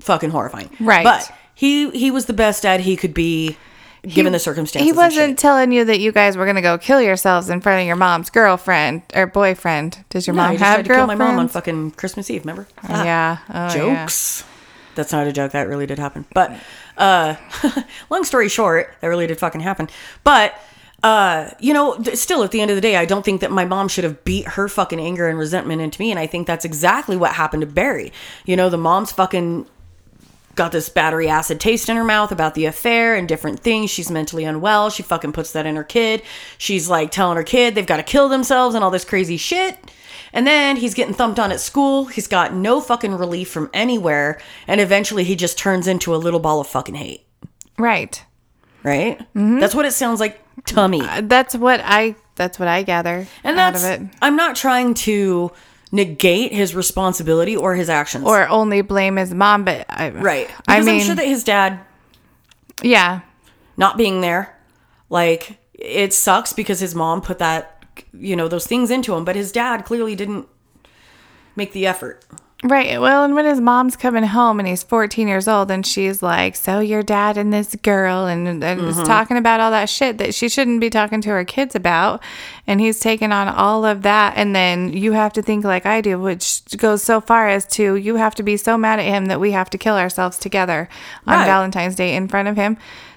fucking horrifying. Right. But he he was the best dad he could be, given the circumstances. He wasn't telling you that you guys were gonna go kill yourselves in front of your mom's girlfriend or boyfriend. Does your No, mom he just have tried to kill my mom on fucking Christmas Eve. Remember? Ah. Yeah. Oh, yeah. jokes. That's not a joke. That really did happen. But uh (laughs) long story short, that really did fucking happen. But uh you know, th- still at the end of the day, I don't think that my mom should have beat her fucking anger and resentment into me and I think that's exactly what happened to Barry. You know, the mom's fucking got this battery acid taste in her mouth about the affair and different things. She's mentally unwell. She fucking puts that in her kid. She's like telling her kid they've got to kill themselves and all this crazy shit. And then he's getting thumped on at school. He's got no fucking relief from anywhere. And eventually he just turns into a little ball of fucking hate. Right. Right? Mm-hmm. That's what it sounds like to me. Uh, that's what I. That's what I gather And out that's, of it. I'm not trying to negate his responsibility or his actions. Or only blame his mom, but I, right. I mean, I'm sure that his dad yeah. not being there like it sucks because his mom put that you know those things into him but his dad clearly didn't make the effort Right. Well, and when his mom's coming home and he's 14 years old and she's like, So your dad and this girl, and, and Mm-hmm. is talking about all that shit that she shouldn't be talking to her kids about. And he's taking on all of that. And then you have to think like I do, which goes so far as to you have to be so mad at him that we have to kill ourselves together on Right. Valentine's Day in front of him.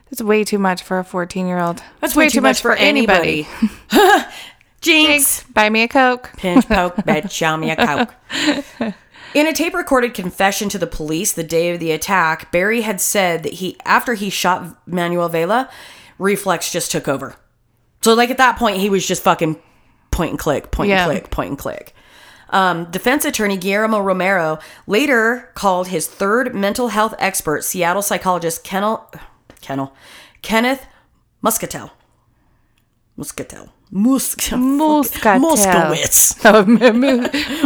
That's way too much for a 14 year old. that's way too much for anybody, (laughs) (laughs) jinx Buy me a Coke. pinch poke bet show me a coke (laughs) in a tape recorded confession to the police the day of the attack barry had said that he after he shot manuel vela reflex just took over so like at that point he was just fucking point and click point Yeah. and click point and click Um, defense attorney Guillermo Romero later called his third mental health expert, Seattle psychologist Kennel, Kennel, Kenneth Muscatel. Muscatel. Musk, Muscatel. Moskowitz. (laughs)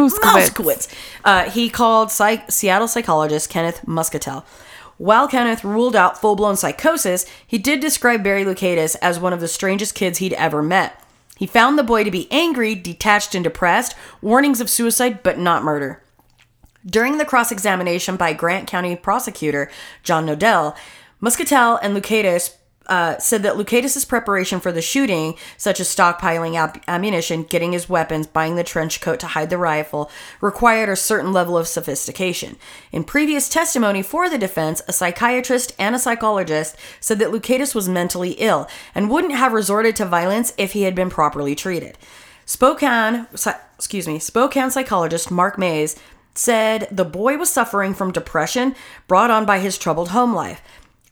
Moskowitz. Uh, he called psych- Seattle psychologist Kenneth Muscatel. While Kenneth ruled out full blown psychosis, he did describe Barry Loukaitis as one of the strangest kids he'd ever met. He found the boy to be angry, detached, and depressed, warnings of suicide, but not murder. During the cross examination by Grant County prosecutor John Knodell, Muscatel and Loukaitis uh, said that Loukaitis's preparation for the shooting, such as stockpiling ab- ammunition, getting his weapons, buying the trench coat to hide the rifle, required a certain level of sophistication. In previous testimony for the defense, a psychiatrist and a psychologist said that Loukaitis was mentally ill and wouldn't have resorted to violence if he had been properly treated. Spokane, excuse me, Spokane psychologist Mark Mays said the boy was suffering from depression brought on by his troubled home life.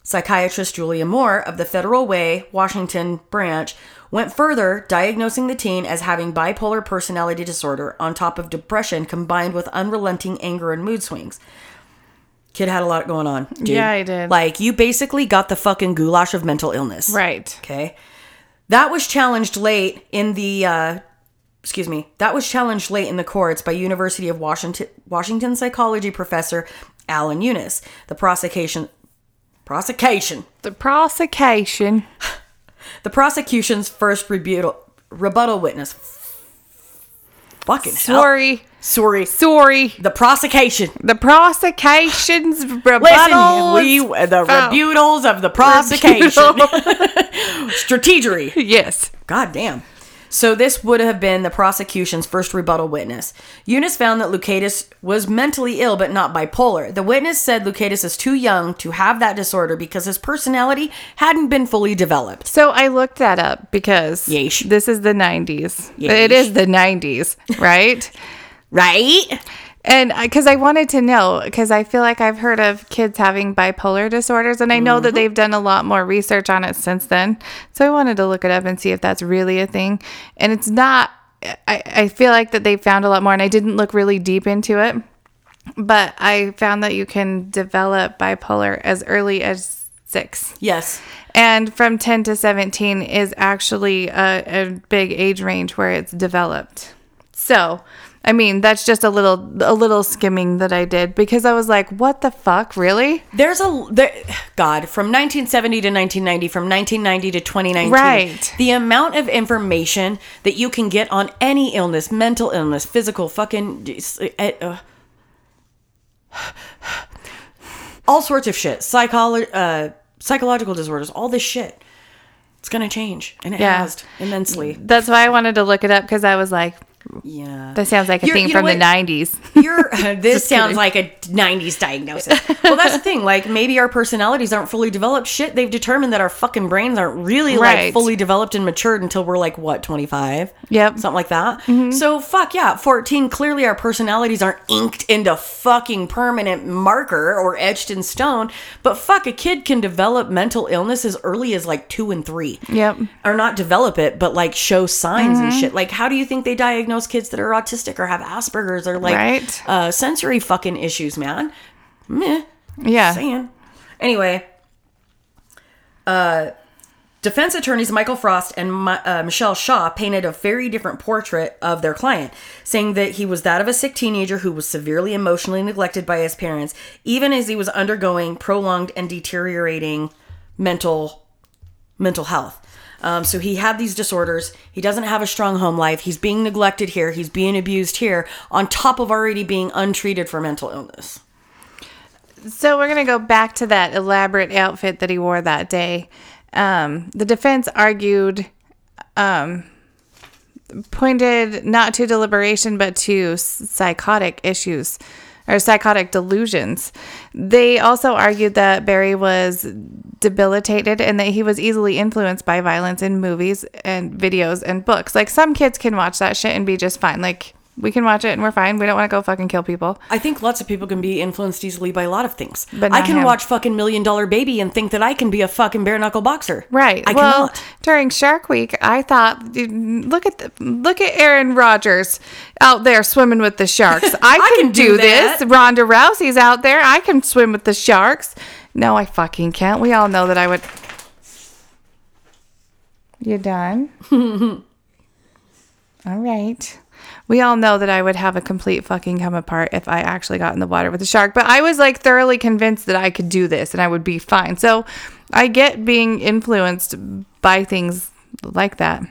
Psychiatrist Julia Moore of the Federal Way, Washington branch, went further, diagnosing the teen as having bipolar personality disorder on top of depression combined with unrelenting anger and mood swings. Kid had a lot going on. Dude. Yeah, he did. Like, you basically got the fucking goulash of mental illness. Right. Okay. That was challenged late in the uh excuse me. That was challenged late in the courts by University of Washington Washington psychology professor Alan Unis. The prosecution prosecution. The prosecution. The prosecution's first rebuttal rebuttal witness. Fucking hell. Sorry. Sorry. Sorry. The prosecution. The prosecution's (sighs) Listen, we the Oh. rebuttals of the prosecution. (laughs) Strategery. yes. God damn. So this would have been the prosecution's first rebuttal witness. Unis found that Loukaitis was mentally ill but not bipolar. The witness said Loukaitis is too young to have that disorder because his personality hadn't been fully developed. So I looked that up because Yeesh. this is the 90s. Yeesh. It is the 90s, (laughs) right? Right? And because I wanted to know, because I feel like I've heard of kids having bipolar disorders, and I know Mm-hmm. that they've done a lot more research on it since then. So I wanted to look it up and see if that's really a thing. And it's not. I, I feel like that they found a lot more, and I didn't look really deep into it. But I found that you can develop bipolar as early as six. Yes. And from 10 to 17 is actually a, a big age range where it's developed. So I mean, that's just a little a little skimming that I did because I was like, what the fuck, really? There's a there, God from 1970 to 1990, from 1990 to 2019. Right. The amount of information that you can get on any illness, mental illness, physical, fucking, uh, (sighs) all sorts of shit, psycholo- uh, psychological disorders, all this shit. It's gonna change, and it Yeah. has immensely. That's why I wanted to look it up because I was like, Yeah. that sounds like a You're- thing you know from the '90s. You're (laughs) uh, this sounds kidding. like a 90s diagnosis. well, that's the thing. Like maybe our personalities aren't fully developed. Shit, they've determined that our fucking brains aren't really like fully developed and matured until we're like what, 25? Yep. Something like that. Mm-hmm. So fuck yeah, 14 clearly our personalities aren't inked into fucking permanent marker or etched in stone, but fuck a kid can develop mental illness as early as like 2 and 3 Yep. or not develop it, but like show signs and mm-hmm. shit. Like, how do you think they diagnose kids that are autistic or have Asperger's or like Right. uh, sensory fucking issues, man? Meh. Yeah. Saying. Anyway, uh, defense attorneys Michael Frost and uh, Michelle Shaw painted a very different portrait of their client, saying that he was that of a sick teenager who was severely emotionally neglected by his parents, even as he was undergoing prolonged and deteriorating mental mental health. Um, so he had these disorders. He doesn't have a strong home life. He's being neglected here. He's being abused here, on top of already being untreated for mental illness. So we're gonna go back to that elaborate outfit that he wore that day. Um, the defense argued, um, pointed not to deliberation but to psychotic issues or psychotic delusions. They also argued that Barry was debilitated and that he was easily influenced by violence in movies and videos and books. Like some kids can watch that shit and be just fine. Like we can watch it and we're fine. We don't want to go fucking kill people. I think lots of people can be influenced easily by a lot of things. But I can him. watch fucking Million Dollar Baby and think that I can be a fucking bare knuckle boxer. Right. I well, cannot. during Shark Week, I thought, look at the, look at Aaron Rodgers out there swimming with the sharks. (laughs) I can, can do, do this. Ronda Rousey's out there. I can swim with the sharks. No, I fucking can't. We all know that I would. You done? (laughs) all right. We all know that I would have a complete fucking come apart if I actually got in the water with a shark, but I was like thoroughly convinced that I could do this and I would be fine. So I get being influenced by things like that.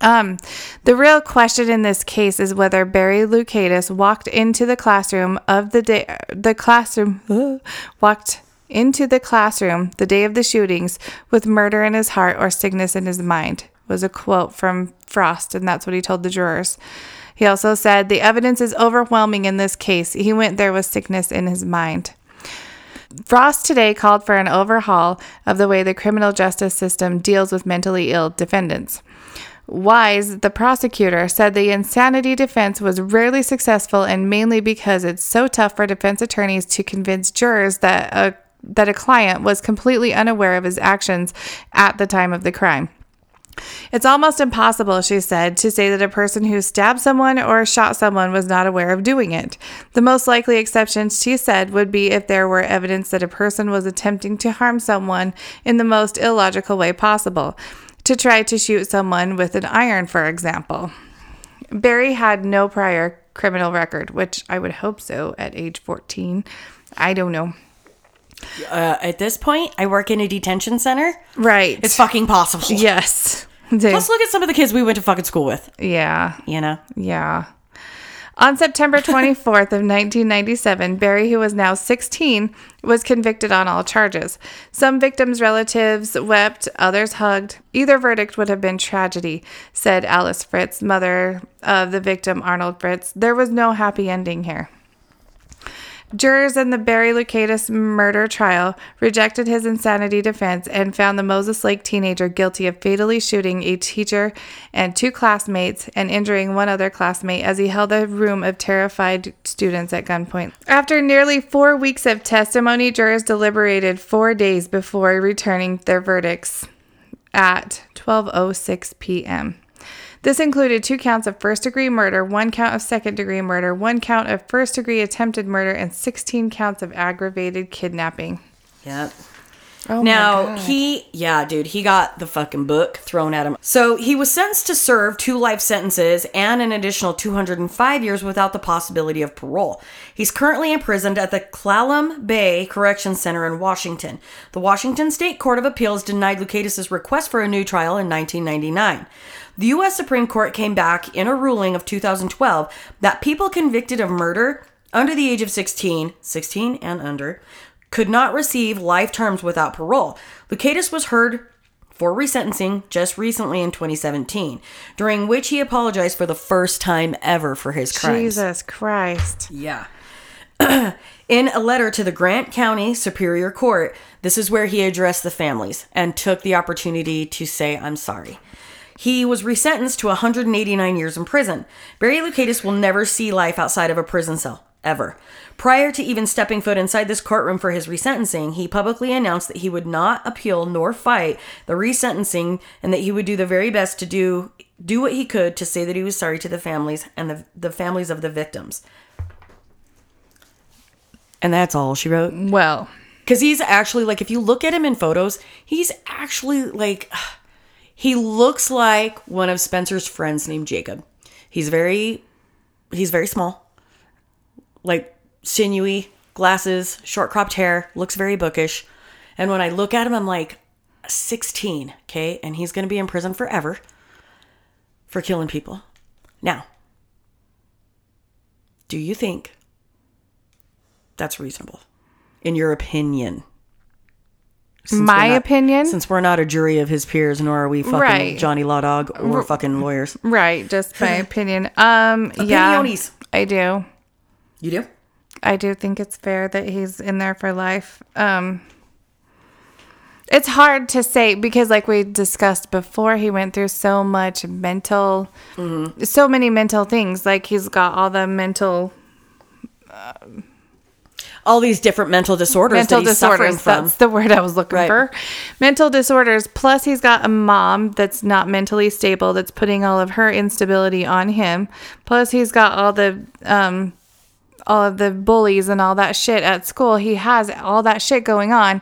Um, the real question in this case is whether Barry Loukaitis walked into the classroom of the day, the classroom, (gasps) walked into the classroom the day of the shootings with murder in his heart or sickness in his mind, was a quote from Frost, and that's what he told the jurors. He also said, The evidence is overwhelming in this case. He went there with sickness in his mind. Frost today called for an overhaul of the way the criminal justice system deals with mentally ill defendants. Wise, the prosecutor, said the insanity defense was rarely successful and mainly because it's so tough for defense attorneys to convince jurors that a, that a client was completely unaware of his actions at the time of the crime. It's almost impossible, she said, to say that a person who stabbed someone or shot someone was not aware of doing it. The most likely exception, she said, would be if there were evidence that a person was attempting to harm someone in the most illogical way possible, to try to shoot someone with an iron, for example. Barry had no prior criminal record, which I would hope so at age 14. I don't know. Uh, at this point, I work in a detention center. Right. It's fucking possible. yes. Let's look at some of the kids we went to fucking school with. yeah. You know, Yeah. On September (laughs) 24th of 1997, Barry, who was now 16, was convicted on all charges. Some victims' relatives wept, others hugged. Either verdict would have been tragedy, said Alice Fritz, mother of the victim Arnold Fritz. There was no happy ending here. Jurors in the Barry Loukaitis murder trial rejected his insanity defense and found the Moses Lake teenager guilty of fatally shooting a teacher and two classmates and injuring one other classmate as he held a room of terrified students at gunpoint. After nearly four weeks of testimony, jurors deliberated four days before returning their verdicts at 12:06 p.m. This included two counts of first degree murder, one count of second degree murder, one count of first degree attempted murder, and 16 counts of aggravated kidnapping. Yep. Oh now he, yeah, dude, he got the fucking book thrown at him. So he was sentenced to serve two life sentences and an additional 205 years without the possibility of parole. He's currently imprisoned at the Clallam Bay Correction Center in Washington. The Washington State Court of Appeals denied Loukaitis' request for a new trial in 1999. The U.S. Supreme Court came back in a ruling of 2012 that people convicted of murder under the age of 16, 16 and under, could not receive life terms without parole. Loukaitis was heard for resentencing just recently in 2017, during which he apologized for the first time ever for his crimes. Jesus Christ. Yeah. (clears throat) In a letter to the Grant County Superior Court, this is where he addressed the families and took the opportunity to say, I'm sorry. He was resentenced to 189 years in prison. Barry Loukaitis will never see life outside of a prison cell, ever. Prior to even stepping foot inside this courtroom for his resentencing, he publicly announced that he would not appeal nor fight the resentencing and that he would do the very best to do do what he could to say that he was sorry to the families and the, the families of the victims. And that's all she wrote. Well, Because he's actually like, if you look at him in photos, he's actually like, he looks like one of Spencer's friends named Jacob. He's very, he's very small, like sinewy, glasses, short cropped hair, looks very bookish. And when I look at him, I'm like, 16, okay? And he's going to be in prison forever for killing people. Now, do you think that's reasonable? In your opinion? My opinion, Since we're not a jury of his peers, nor are we fucking Right. Johnny Law Dog or fucking lawyers. right? Just my (laughs) opinion. Um, yeah, Opiniones. I do. You do? I do think it's fair that he's in there for life. Um, it's hard to say because, like we discussed before, he went through so much mental, Mm-hmm. so many mental things. Like he's got all the mental All these different mental disorders mental that he's suffering disorders. from. That's the word I was looking Right. for. Mental disorders. Plus, he's got a mom that's not mentally stable. That's putting all of her instability on him. Plus, he's got all the um, all of the bullies and all that shit at school. He has all that shit going on.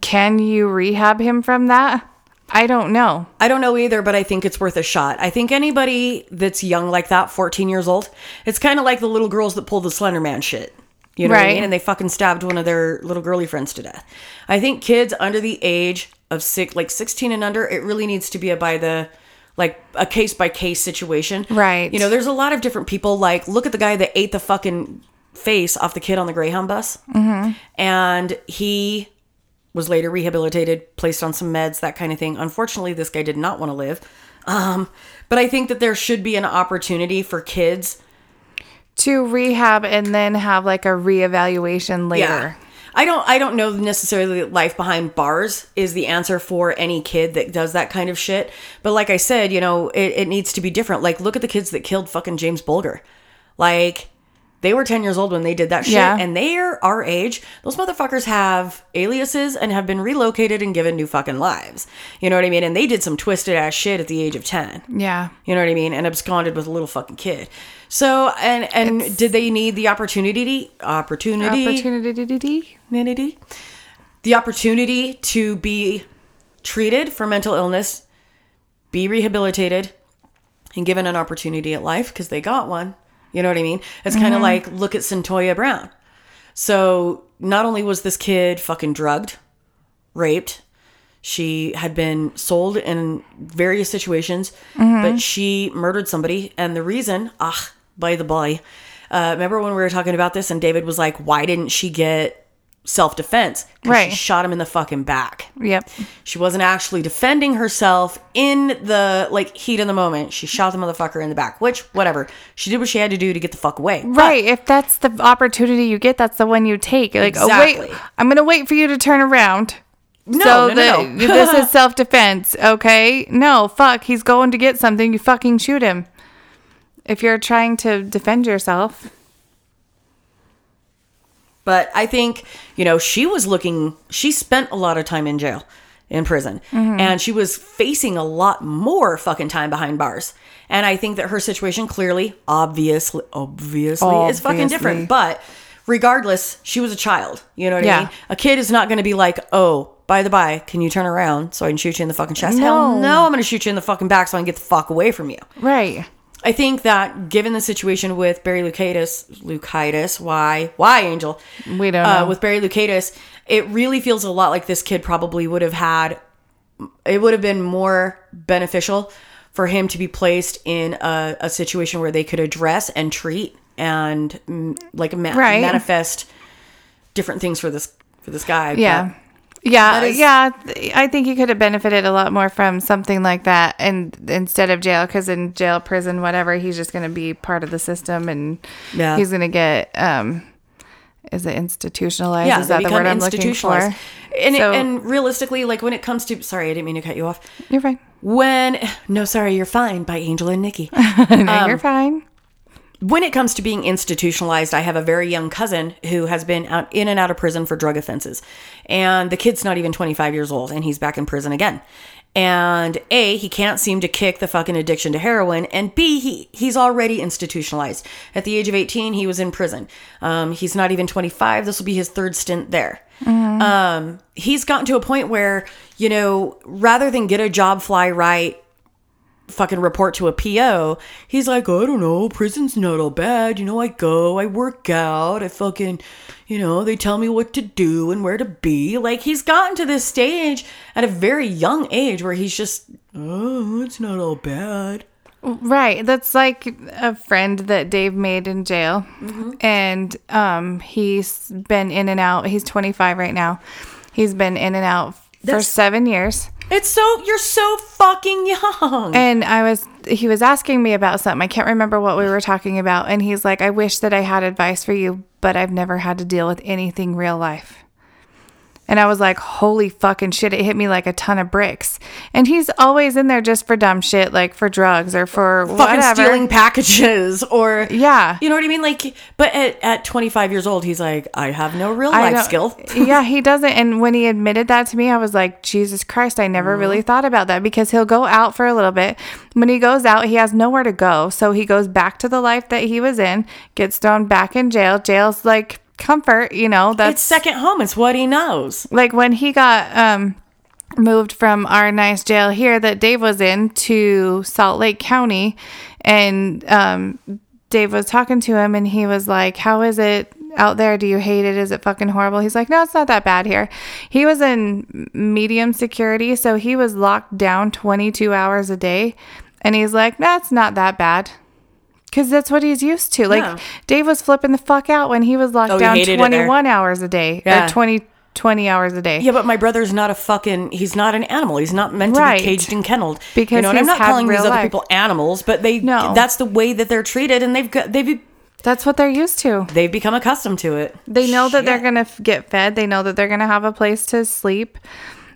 Can you rehab him from that? I don't know. I don't know either, but I think it's worth a shot. I think anybody that's young like that, 14 years old, it's kind of like the little girls that pull the Slender Man shit. You know what I Right. mean? And they fucking stabbed one of their little girly friends to death. I think kids under the age of six, like 16 and under, it really needs to be a by the, like a case by case situation. Right. You know, there's a lot of different people. Like, look at the guy that ate the fucking face off the kid on the Greyhound bus. Mm-hmm. And he was later rehabilitated, placed on some meds, that kind of thing. Unfortunately, this guy did not want to live. Um, but I think that there should be an opportunity for kids. To rehab and then have like a reevaluation later. Yeah. I don't I don't know necessarily that life behind bars is the answer for any kid that does that kind of shit. But like I said, you know, it, it needs to be different. Like look at the kids that killed fucking James Bulger. Like they were 10 years old when they did that shit Yeah. and they're our age. Those motherfuckers have aliases and have been relocated and given new fucking lives. You know what I mean? And they did some twisted ass shit at the age of 10. Yeah. You know what I mean? And absconded with a little fucking kid. So and and did they need the opportunity opportunity? Opportunity. the opportunity to be treated for mental illness be rehabilitated and given an opportunity at life because they got one. You know what i mean? It's kind of like look at Cyntoia Brown. So not only was this kid fucking drugged raped she had been sold in various situations but she murdered somebody and the reason ah by the by uh, remember when we were talking about this and david was like why didn't she get self-defense 'Cause Right. she shot him in the fucking back Yep. she wasn't actually defending herself in the like heat of the moment she shot the motherfucker in the back which whatever she did what she had to do to get the fuck away But- Right. If that's the opportunity you get, that's the one you take. Like, oh, wait, I'm going to wait for you to turn around. no, so no, no, no. this is (laughs) self defense. Okay. No, fuck. He's going to get something. You fucking shoot him. If you're trying to defend yourself. But I think, you know, she was looking, she spent a lot of time in jail, in prison, Mm-hmm. and she was facing a lot more fucking time behind bars. And I think that her situation clearly, obviously, obviously, is fucking different. But regardless, she was a child. You know what I mean? A kid is not going to be like, oh, by the by, can you turn around so I can shoot you in the fucking chest? Hell No. no, I'm going to shoot you in the fucking back so I can get the fuck away from you. Right. I think that given the situation with Barry Loukaitis, Lucitis, why, why, Angel? We don't uh, know. with Barry Loukaitis, it really feels a lot like this kid probably would have had. It would have been more beneficial for him to be placed in a, a situation where they could address and treat and mm, like ma- Right. manifest different things for this for this guy. Yeah. But Yeah, is- yeah. I think he could have benefited a lot more from something like that, and instead of jail, because in jail, prison, whatever, he's just going to be part of the system, and Yeah. he's going to get um, is it institutionalized? yeah, is that the word I'm looking for? institutionalized. And, it- and realistically, like when it comes to, sorry, I didn't mean to cut you off. You're fine. When (sighs) no, sorry, you're fine by Angel and Nikki. (laughs) no, Um, you're fine. When it comes to being institutionalized, I have a very young cousin who has been out in and out of prison for drug offenses. And the kid's not even 25 years old and he's back in prison again. And A, he can't seem to kick the fucking addiction to heroin. And B, he, he's already institutionalized. At the age of 18, he was in prison. Um, he's not even 25. This will be his third stint there. Um, he's gotten to a point where, you know, rather than get a job, fly right, fucking report to a PO. He's like, I don't know, prison's not all bad. You know, I go, I work out, I fucking, you know, they tell me what to do and where to be. Like, he's gotten to this stage at a very young age where he's just, oh, it's not all bad. Right. That's like a friend that Dave made in jail. Mm-hmm. And um, he's been in and out. He's 25 right now. He's been in and out for That's- seven years. It's so, you're so fucking young. And I was, he was asking me about something. I can't remember what we were talking about. And he's like, I wish that I had advice for you, but I've never had to deal with anything real life. And I was like, holy fucking shit. It hit me like a ton of bricks. And he's always in there just for dumb shit, like for drugs or for fucking whatever. stealing packages or Yeah. you know what I mean like but at, at 25 years old he's like I have no real I life skill (laughs) yeah, he doesn't. And when he admitted that to me, I was like, Jesus Christ, I never really Mm-hmm. thought about that because he'll go out for a little bit. When he goes out, he has nowhere to go. So he goes back to the life that he was in, gets thrown back in jail. Jail's like comfort, you know, that's it's second home it's what he knows like when he got um moved from our nice jail here that Dave was in to Salt Lake County and um Dave was talking to him and he was like, "How is it out there? Do you hate it? Is it fucking horrible?" He's like, "No, it's not that bad here." He was in medium security, so he was locked down 22 hours a day and he's like, "That's not that bad." Cuz that's what he's used to. Like Yeah. Dave was flipping the fuck out when he was locked Oh, down hated it there. 21 hours a day uh, Yeah. or 20 20 hours a day. Yeah, but my brother's not a fucking. He's not an animal. He's not meant to Right. be caged and kennelled. Because you know, and I'm not calling these real other life. people animals, but they. No. that's the way that they're treated, and they've got they've That's what they're used to. they've become accustomed to it. They know that they're going to get fed. They know that they're going to have a place to sleep.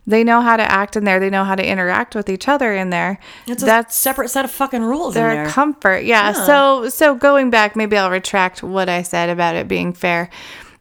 They know how to act in there. They know how to interact with each other in there. It's a That's separate set of fucking rules in their comfort. Yeah. So so going back, maybe I'll retract what I said about it being fair.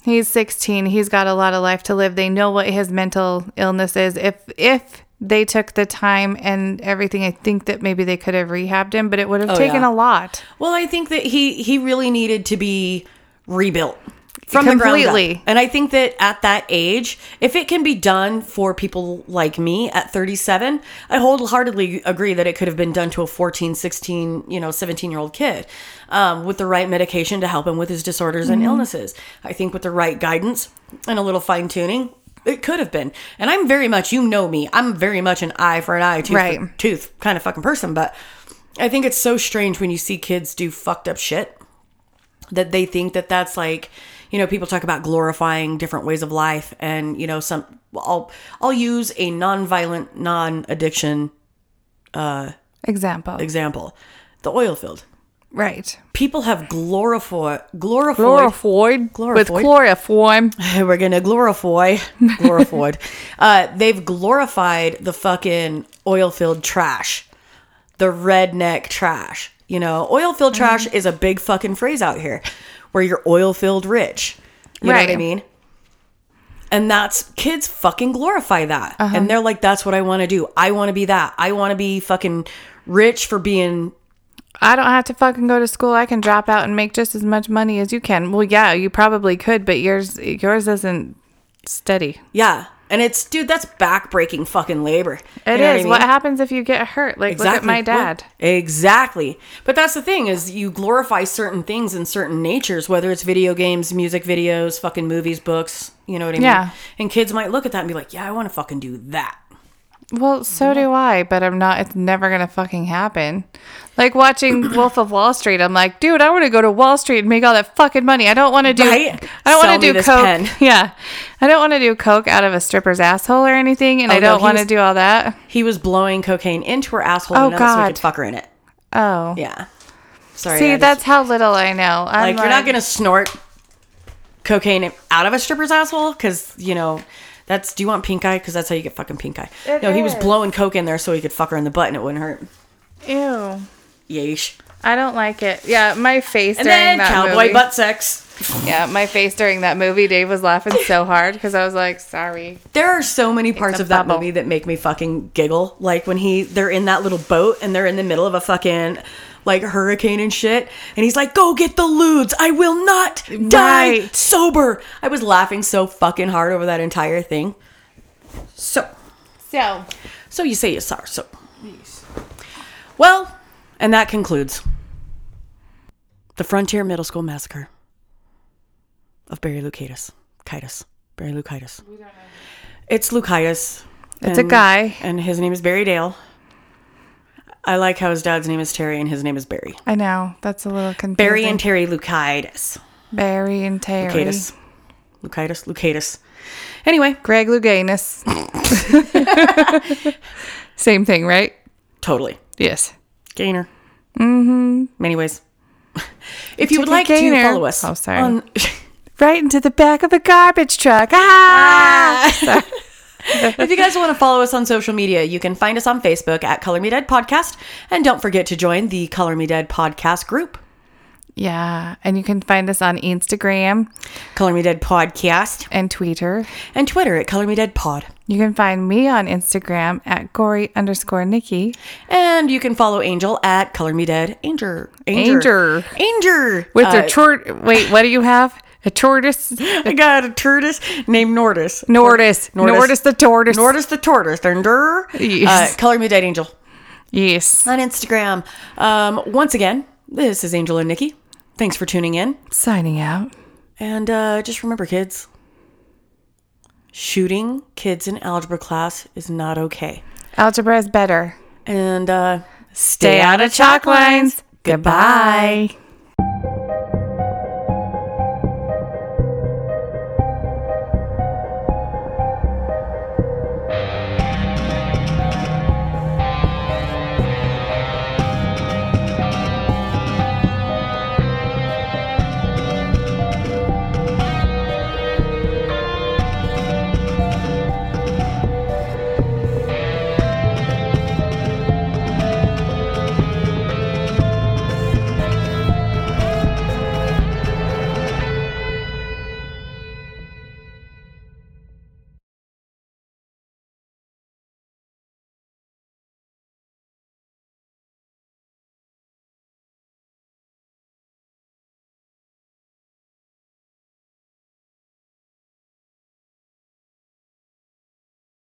He's 16. He's got a lot of life to live. They know what his mental illness is. If if they took the time and everything, I think that maybe they could have rehabbed him, but it would have oh, taken Oh, yeah. a lot. well, I think that he he really needed to be rebuilt from the Completely. ground up. And I think that at that age, if it can be done for people like me at 37, I wholeheartedly agree that it could have been done to a 14, 16, you know, 17 year old kid um, with the right medication to help him with his disorders and illnesses. I think with the right guidance and a little fine tuning, it could have been. And I'm very much, you know me, I'm very much an eye for an eye, tooth Right. for tooth kind of fucking person. But I think it's so strange when you see kids do fucked up shit that they think that that's like you know people talk about glorifying different ways of life and you know some i'll i'll use a non-violent non-addiction uh, Example. example the oil field right. people have glorified glorified Chloroform. With (laughs) Chloroform. we're gonna glorify glorified (laughs) uh they've glorified the fucking oil field trash the redneck trash you know oil field trash is a big fucking phrase out here where you're oil filled rich you know what i mean and that's kids fucking glorify that and uh-huh. they're like that's what i want to do i want to be that i want to be fucking rich for being I don't have to fucking go to school. I can drop out and make just as much money as you can. Well, yeah, you probably could, but yours yours isn't steady. Yeah. And it's, dude, that's backbreaking fucking labor. It You is. what I What happens if you get hurt? Like, look at my What- dad. Exactly. But that's the thing is you glorify certain things in certain natures, whether it's video games, music videos, fucking movies, books. You know what I mean? Yeah. And kids might look at that and be like, "Yeah, I want to fucking do that." Well, so do I, but I'm not. It's never gonna fucking happen. Like watching (clears throat) Wolf of Wall Street, I'm like, dude, I want to go to Wall Street and make all that fucking money. I don't want to do. Right? I don't want to do coke. pen. (laughs) Yeah, I don't want to do coke out of a stripper's asshole or anything, and Oh, I don't he want to do all that. He was blowing cocaine into her asshole Oh, so he God. could fuck her in it. Oh, Yeah. Sorry. see, just- that's how little I know. I'm like, you're not gonna snort cocaine out of a stripper's asshole because you know that's. Do you want pink eye? Because that's how you get fucking pink eye. It no, he was is. blowing coke in there so he could fuck her in the butt and it wouldn't hurt. Ew. Yeesh. I don't like it. Yeah, my face And during then that cowboy movie. butt sex. Yeah, my face during that movie. Dave was laughing so hard because I was like, "Sorry." There are so many parts of that bubble. movie that make me fucking giggle. Like when he they're in that little boat and they're in the middle of a fucking like hurricane and shit, and he's like, "Go get the ludes. I will not die Right. sober." I was laughing so fucking hard over that entire thing. So, So, so you say you saw so. Well, and that concludes the Frontier Middle School massacre of Barry Lucitus. Kitus. Barry Lucitus. It's Lucitus. It's a guy. And his name is Barry Dale. I like how his dad's name is Terry and his name is Barry. I know that's a little confusing. Barry and Terry Lucitus. Barry and Terry. Lucitus. Lucitus. Lucitus. Anyway, Greg Louganis. (laughs) Same thing, right? totally. Yes. Gainer. Mm-hmm. Many ways. (laughs) If you would like gainer. to follow us Oh, sorry. on (laughs) Right into the back of a garbage truck. Ah! (laughs) if you guys want to follow us on social media, you can find us on Facebook at Color Me Dead Podcast. And don't forget to join the Color Me Dead Podcast group. yeah. And you can find us on Instagram Color Me Dead Podcast. and Twitter. And Twitter at Color Me Dead Pod. You can find me on Instagram at gory underscore Nikki. And you can follow Angel at Color Me Dead Anger. Anger. Anger. With Uh, a tort. Wait, what do you have? A tortoise? I got a tortoise named Nordis. Nordis. Nordis. Nordis the tortoise. Nordis the tortoise. Thunder. Yes. Uh, Color Me Dead Angel Yes. on Instagram. Um, once again, this is Angel and Nikki. Thanks for tuning in. Signing out. And uh, just remember, kids, shooting kids in algebra class is not okay. Algebra is better. And uh, Stay out of chalk lines. Goodbye.